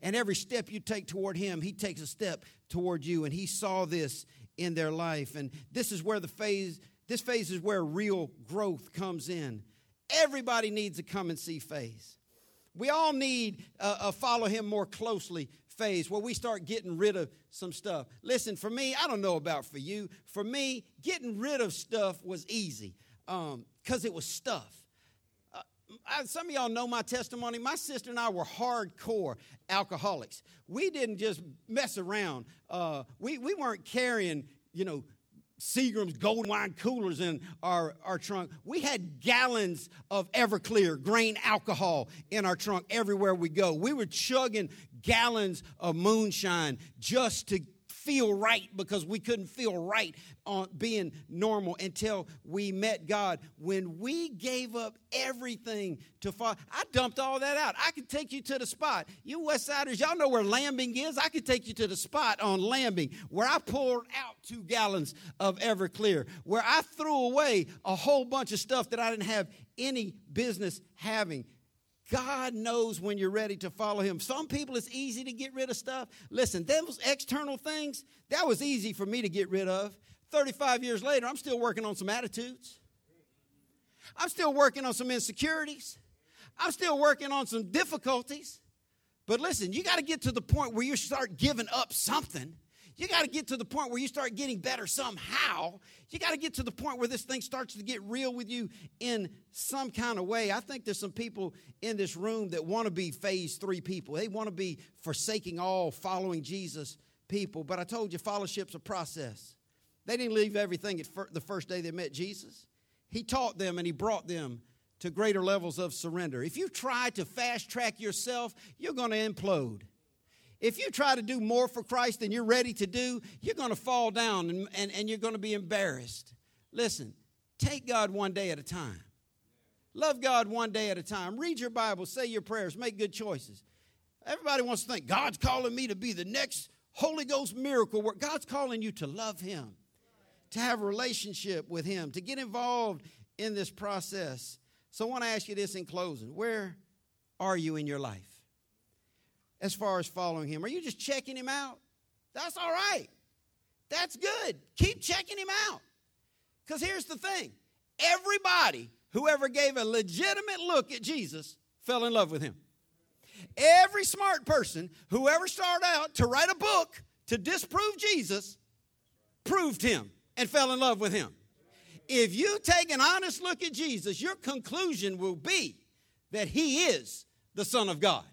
And every step you take toward Him, He takes a step toward you. And He saw this in their life. And this is where the phase, this phase is where real growth comes in. Everybody needs a come and see phase. We all need a, a follow him more closely phase where we start getting rid of some stuff. Listen, for me, I don't know about for you. For me, getting rid of stuff was easy because um, it was stuff. I, some of y'all know my testimony. My sister and I were hardcore alcoholics. We didn't just mess around. Uh, we, we weren't carrying, you know, Seagram's gold wine coolers in our, our trunk. We had gallons of Everclear grain alcohol in our trunk everywhere we go. We were chugging gallons of moonshine just to feel right because we couldn't feel right on being normal until we met God. When we gave up everything to follow, I dumped all that out. I could take you to the spot. You West Siders, y'all know where Lambing is. I could take you to the spot on Lambing where I poured out two gallons of Everclear, where I threw away a whole bunch of stuff that I didn't have any business having. God knows when you're ready to follow Him. Some people, it's easy to get rid of stuff. Listen, those external things, that was easy for me to get rid of. 35 years later, I'm still working on some attitudes. I'm still working on some insecurities. I'm still working on some difficulties. But listen, you got to get to the point where you start giving up something you got to get to the point where you start getting better somehow. You got to get to the point where this thing starts to get real with you in some kind of way. I think there's some people in this room that want to be phase three people. They want to be forsaking all, following Jesus people. But I told you, fellowship's a process. They didn't leave everything at fir- the first day they met Jesus. He taught them and he brought them to greater levels of surrender. If you try to fast track yourself, you're going to implode. If you try to do more for Christ than you're ready to do, you're going to fall down and, and, and you're going to be embarrassed. Listen, take God one day at a time. Love God one day at a time. Read your Bible, say your prayers, make good choices. Everybody wants to think God's calling me to be the next Holy Ghost miracle work. God's calling you to love Him, to have a relationship with Him, to get involved in this process. So I want to ask you this in closing Where are you in your life? As far as following him? Are you just checking him out? That's all right. That's good. Keep checking him out. Because here's the thing everybody who ever gave a legitimate look at Jesus fell in love with him. Every smart person who ever started out to write a book to disprove Jesus proved him and fell in love with him. If you take an honest look at Jesus, your conclusion will be that he is the Son of God.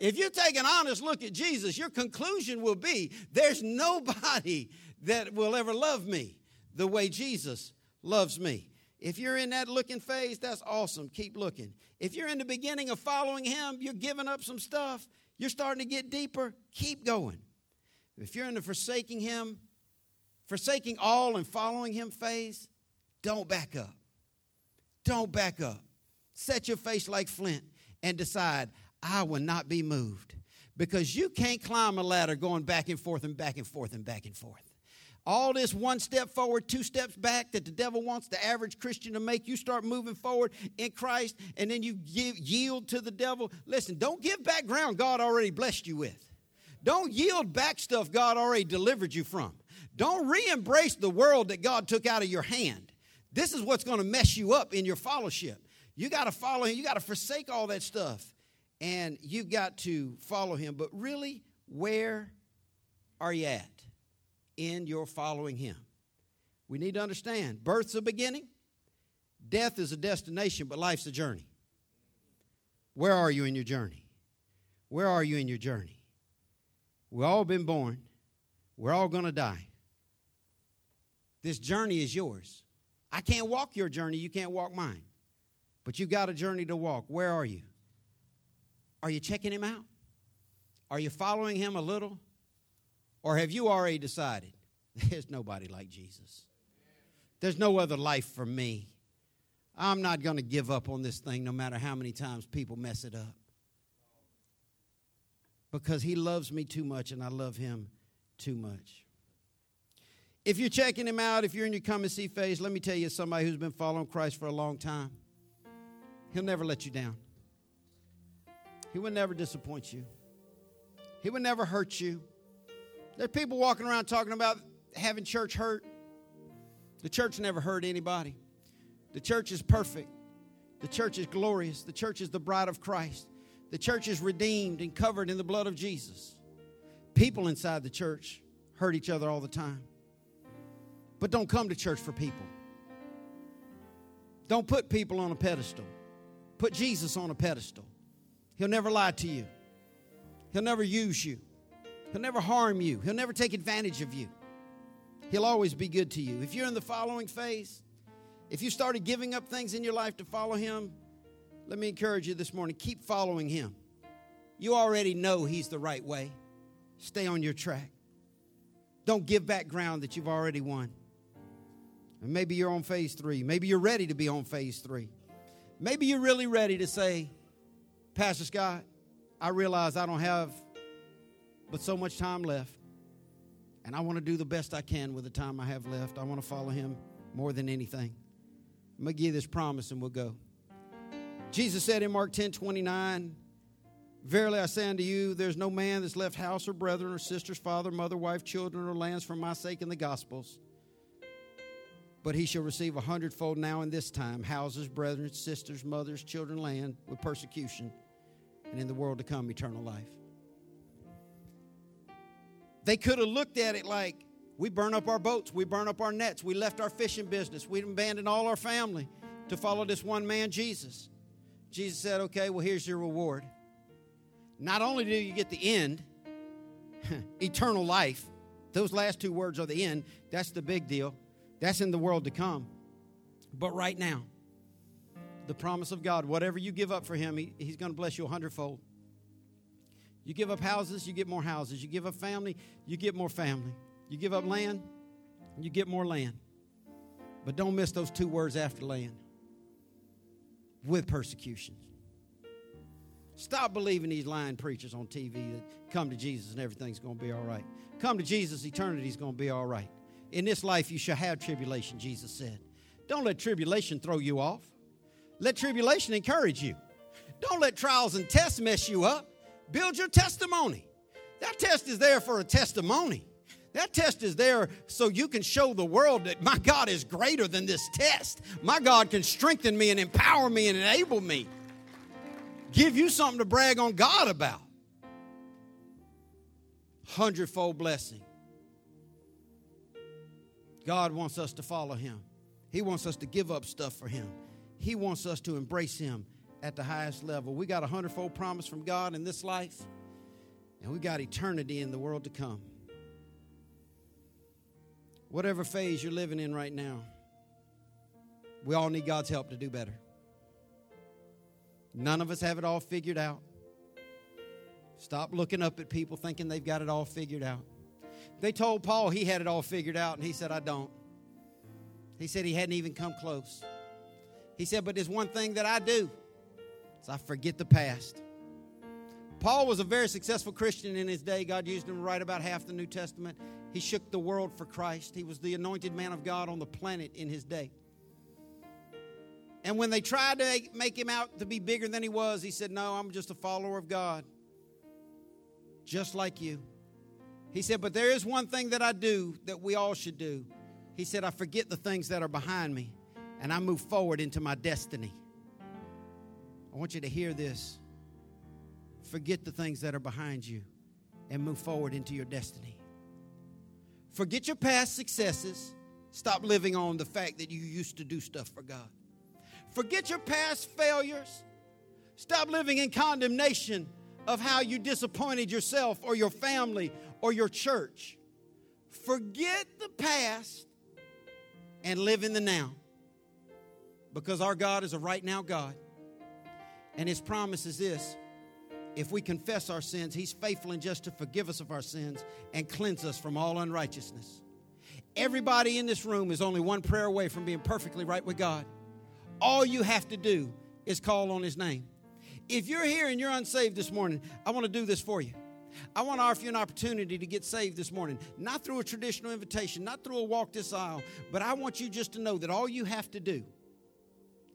If you take an honest look at Jesus, your conclusion will be there's nobody that will ever love me the way Jesus loves me. If you're in that looking phase, that's awesome. Keep looking. If you're in the beginning of following Him, you're giving up some stuff, you're starting to get deeper, keep going. If you're in the forsaking Him, forsaking all and following Him phase, don't back up. Don't back up. Set your face like flint and decide, I will not be moved. Because you can't climb a ladder going back and forth and back and forth and back and forth. All this one step forward, two steps back that the devil wants the average Christian to make, you start moving forward in Christ and then you give, yield to the devil. Listen, don't give back ground God already blessed you with. Don't yield back stuff God already delivered you from. Don't re embrace the world that God took out of your hand. This is what's going to mess you up in your fellowship. You got to follow Him, you got to forsake all that stuff and you've got to follow him. But really, where are you at in your following him? We need to understand birth's a beginning, death is a destination, but life's a journey. Where are you in your journey? Where are you in your journey? We've all been born, we're all going to die. This journey is yours. I can't walk your journey, you can't walk mine. But you've got a journey to walk. Where are you? Are you checking him out? Are you following him a little? Or have you already decided <laughs> there's nobody like Jesus? There's no other life for me. I'm not going to give up on this thing no matter how many times people mess it up. Because he loves me too much and I love him too much. If you're checking him out, if you're in your come and see phase, let me tell you somebody who's been following Christ for a long time. He'll never let you down. He would never disappoint you. He would never hurt you. There are people walking around talking about having church hurt. The church never hurt anybody. The church is perfect. The church is glorious. The church is the bride of Christ. The church is redeemed and covered in the blood of Jesus. People inside the church hurt each other all the time. But don't come to church for people. Don't put people on a pedestal. Put Jesus on a pedestal. He'll never lie to you. He'll never use you. He'll never harm you. He'll never take advantage of you. He'll always be good to you. If you're in the following phase, if you started giving up things in your life to follow Him, let me encourage you this morning keep following Him. You already know He's the right way. Stay on your track. Don't give back ground that you've already won. And maybe you're on phase three. Maybe you're ready to be on phase three. Maybe you're really ready to say, Pastor Scott, I realize I don't have but so much time left. And I want to do the best I can with the time I have left. I want to follow him more than anything. I'm going to give you this promise and we'll go. Jesus said in Mark 10 29, Verily I say unto you, there's no man that's left house or brethren or sisters, father, mother, wife, children, or lands for my sake in the Gospels. But he shall receive a hundredfold now in this time houses, brethren, sisters, mothers, children, land with persecution, and in the world to come, eternal life. They could have looked at it like we burn up our boats, we burn up our nets, we left our fishing business, we abandoned all our family to follow this one man, Jesus. Jesus said, Okay, well, here's your reward. Not only do you get the end, <laughs> eternal life, those last two words are the end. That's the big deal. That's in the world to come. But right now, the promise of God, whatever you give up for Him, he, He's going to bless you a hundredfold. You give up houses, you get more houses. You give up family, you get more family. You give up land, you get more land. But don't miss those two words after land with persecutions. Stop believing these lying preachers on TV that come to Jesus and everything's going to be all right. Come to Jesus, eternity's going to be all right. In this life, you shall have tribulation, Jesus said. Don't let tribulation throw you off. Let tribulation encourage you. Don't let trials and tests mess you up. Build your testimony. That test is there for a testimony. That test is there so you can show the world that my God is greater than this test. My God can strengthen me and empower me and enable me give you something to brag on God about. Hundredfold blessing. God wants us to follow Him. He wants us to give up stuff for Him. He wants us to embrace Him at the highest level. We got a hundredfold promise from God in this life, and we got eternity in the world to come. Whatever phase you're living in right now, we all need God's help to do better. None of us have it all figured out. Stop looking up at people thinking they've got it all figured out. They told Paul he had it all figured out, and he said, I don't. He said he hadn't even come close. He said, But there's one thing that I do is I forget the past. Paul was a very successful Christian in his day. God used him to write about half the New Testament. He shook the world for Christ. He was the anointed man of God on the planet in his day. And when they tried to make him out to be bigger than he was, he said, No, I'm just a follower of God, just like you. He said, But there is one thing that I do that we all should do. He said, I forget the things that are behind me and I move forward into my destiny. I want you to hear this. Forget the things that are behind you and move forward into your destiny. Forget your past successes. Stop living on the fact that you used to do stuff for God. Forget your past failures. Stop living in condemnation of how you disappointed yourself or your family or your church. Forget the past and live in the now. Because our God is a right now God. And his promise is this if we confess our sins, he's faithful and just to forgive us of our sins and cleanse us from all unrighteousness. Everybody in this room is only one prayer away from being perfectly right with God. All you have to do is call on his name. If you're here and you're unsaved this morning, I want to do this for you. I want to offer you an opportunity to get saved this morning, not through a traditional invitation, not through a walk this aisle, but I want you just to know that all you have to do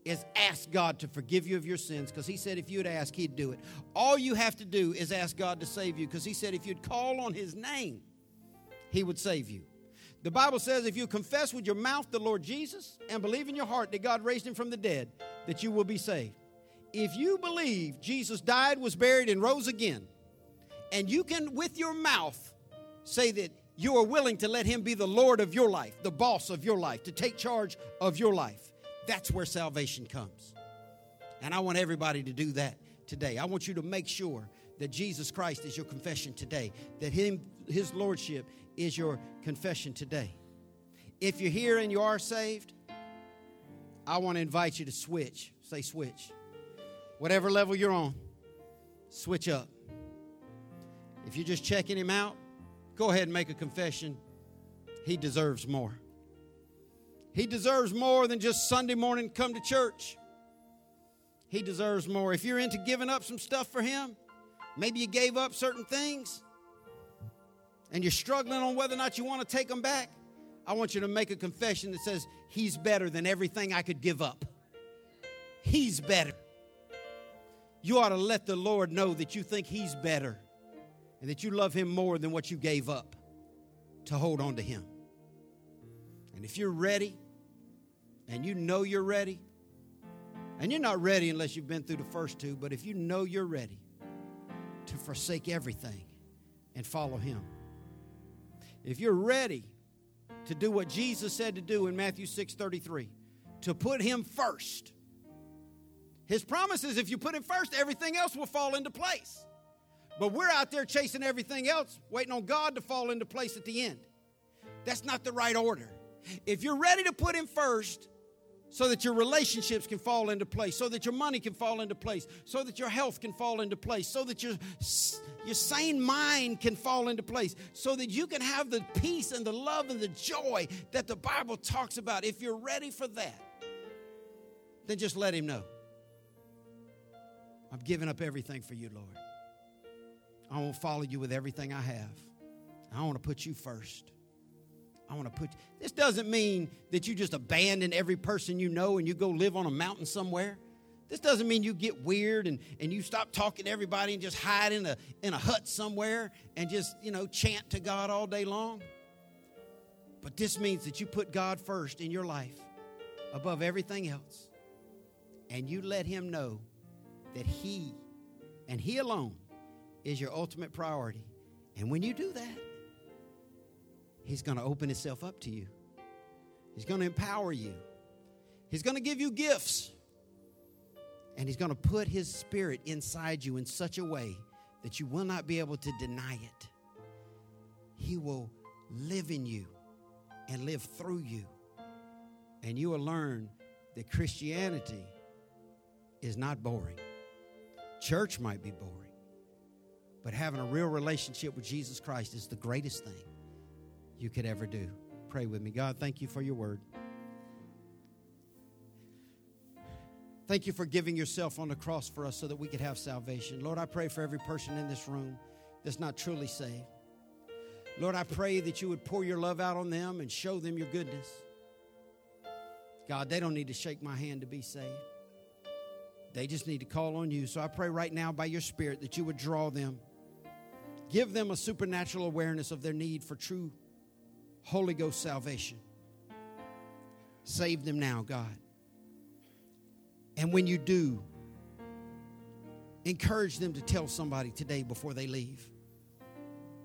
is ask God to forgive you of your sins because He said if you'd ask, He'd do it. All you have to do is ask God to save you because He said if you'd call on His name, He would save you. The Bible says if you confess with your mouth the Lord Jesus and believe in your heart that God raised him from the dead, that you will be saved. If you believe Jesus died, was buried, and rose again, and you can, with your mouth, say that you are willing to let him be the Lord of your life, the boss of your life, to take charge of your life, that's where salvation comes. And I want everybody to do that today. I want you to make sure that Jesus Christ is your confession today, that him, his lordship is your confession today. If you're here and you are saved, I want to invite you to switch. Say switch. Whatever level you're on, switch up. If you're just checking him out, go ahead and make a confession He deserves more. He deserves more than just Sunday morning come to church. He deserves more. If you're into giving up some stuff for Him, maybe you gave up certain things and you're struggling on whether or not you want to take them back, I want you to make a confession that says, He's better than everything I could give up. He's better. You ought to let the Lord know that you think He's better and that you love Him more than what you gave up to hold on to Him. And if you're ready, and you know you're ready, and you're not ready unless you've been through the first two, but if you know you're ready to forsake everything and follow Him, if you're ready to do what Jesus said to do in Matthew 6 33, to put Him first, His promise is if you put Him first, everything else will fall into place. But we're out there chasing everything else, waiting on God to fall into place at the end. That's not the right order. If you're ready to put Him first, so that your relationships can fall into place, so that your money can fall into place, so that your health can fall into place, so that your, your sane mind can fall into place, so that you can have the peace and the love and the joy that the Bible talks about. If you're ready for that, then just let Him know. I'm giving up everything for you, Lord. I want to follow you with everything I have. I want to put you first. I want to put this doesn't mean that you just abandon every person you know and you go live on a mountain somewhere. This doesn't mean you get weird and, and you stop talking to everybody and just hide in a in a hut somewhere and just, you know, chant to God all day long. But this means that you put God first in your life above everything else. And you let him know that he and he alone is your ultimate priority. And when you do that, He's going to open Himself up to you. He's going to empower you. He's going to give you gifts. And He's going to put His Spirit inside you in such a way that you will not be able to deny it. He will live in you and live through you. And you will learn that Christianity is not boring. Church might be boring, but having a real relationship with Jesus Christ is the greatest thing you could ever do. Pray with me. God, thank you for your word. Thank you for giving yourself on the cross for us so that we could have salvation. Lord, I pray for every person in this room that's not truly saved. Lord, I pray that you would pour your love out on them and show them your goodness. God, they don't need to shake my hand to be saved. They just need to call on you. So I pray right now by your Spirit that you would draw them. Give them a supernatural awareness of their need for true Holy Ghost salvation. Save them now, God. And when you do, encourage them to tell somebody today before they leave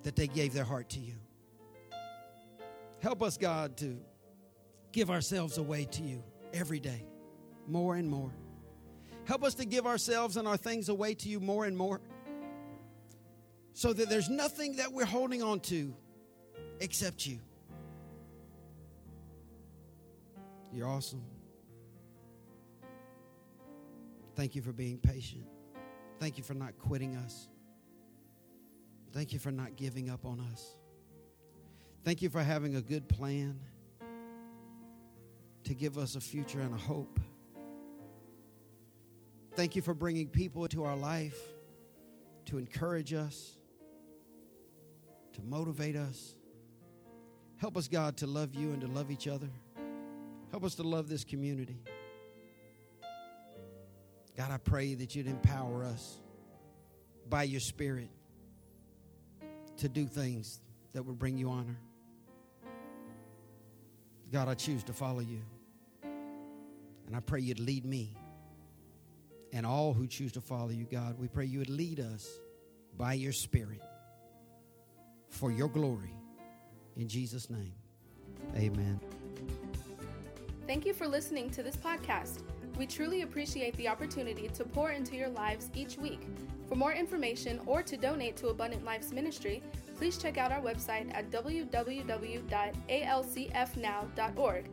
that they gave their heart to you. Help us, God, to give ourselves away to you every day, more and more. Help us to give ourselves and our things away to you more and more so that there's nothing that we're holding on to except you. You're awesome. Thank you for being patient. Thank you for not quitting us. Thank you for not giving up on us. Thank you for having a good plan to give us a future and a hope. Thank you for bringing people into our life to encourage us, to motivate us. Help us, God, to love you and to love each other. Help us to love this community. God, I pray that you'd empower us by your Spirit to do things that would bring you honor. God, I choose to follow you. And I pray you'd lead me and all who choose to follow you, God. We pray you would lead us by your Spirit for your glory. In Jesus' name, amen. Thank you for listening to this podcast. We truly appreciate the opportunity to pour into your lives each week. For more information or to donate to Abundant Lives Ministry, please check out our website at www.alcfnow.org.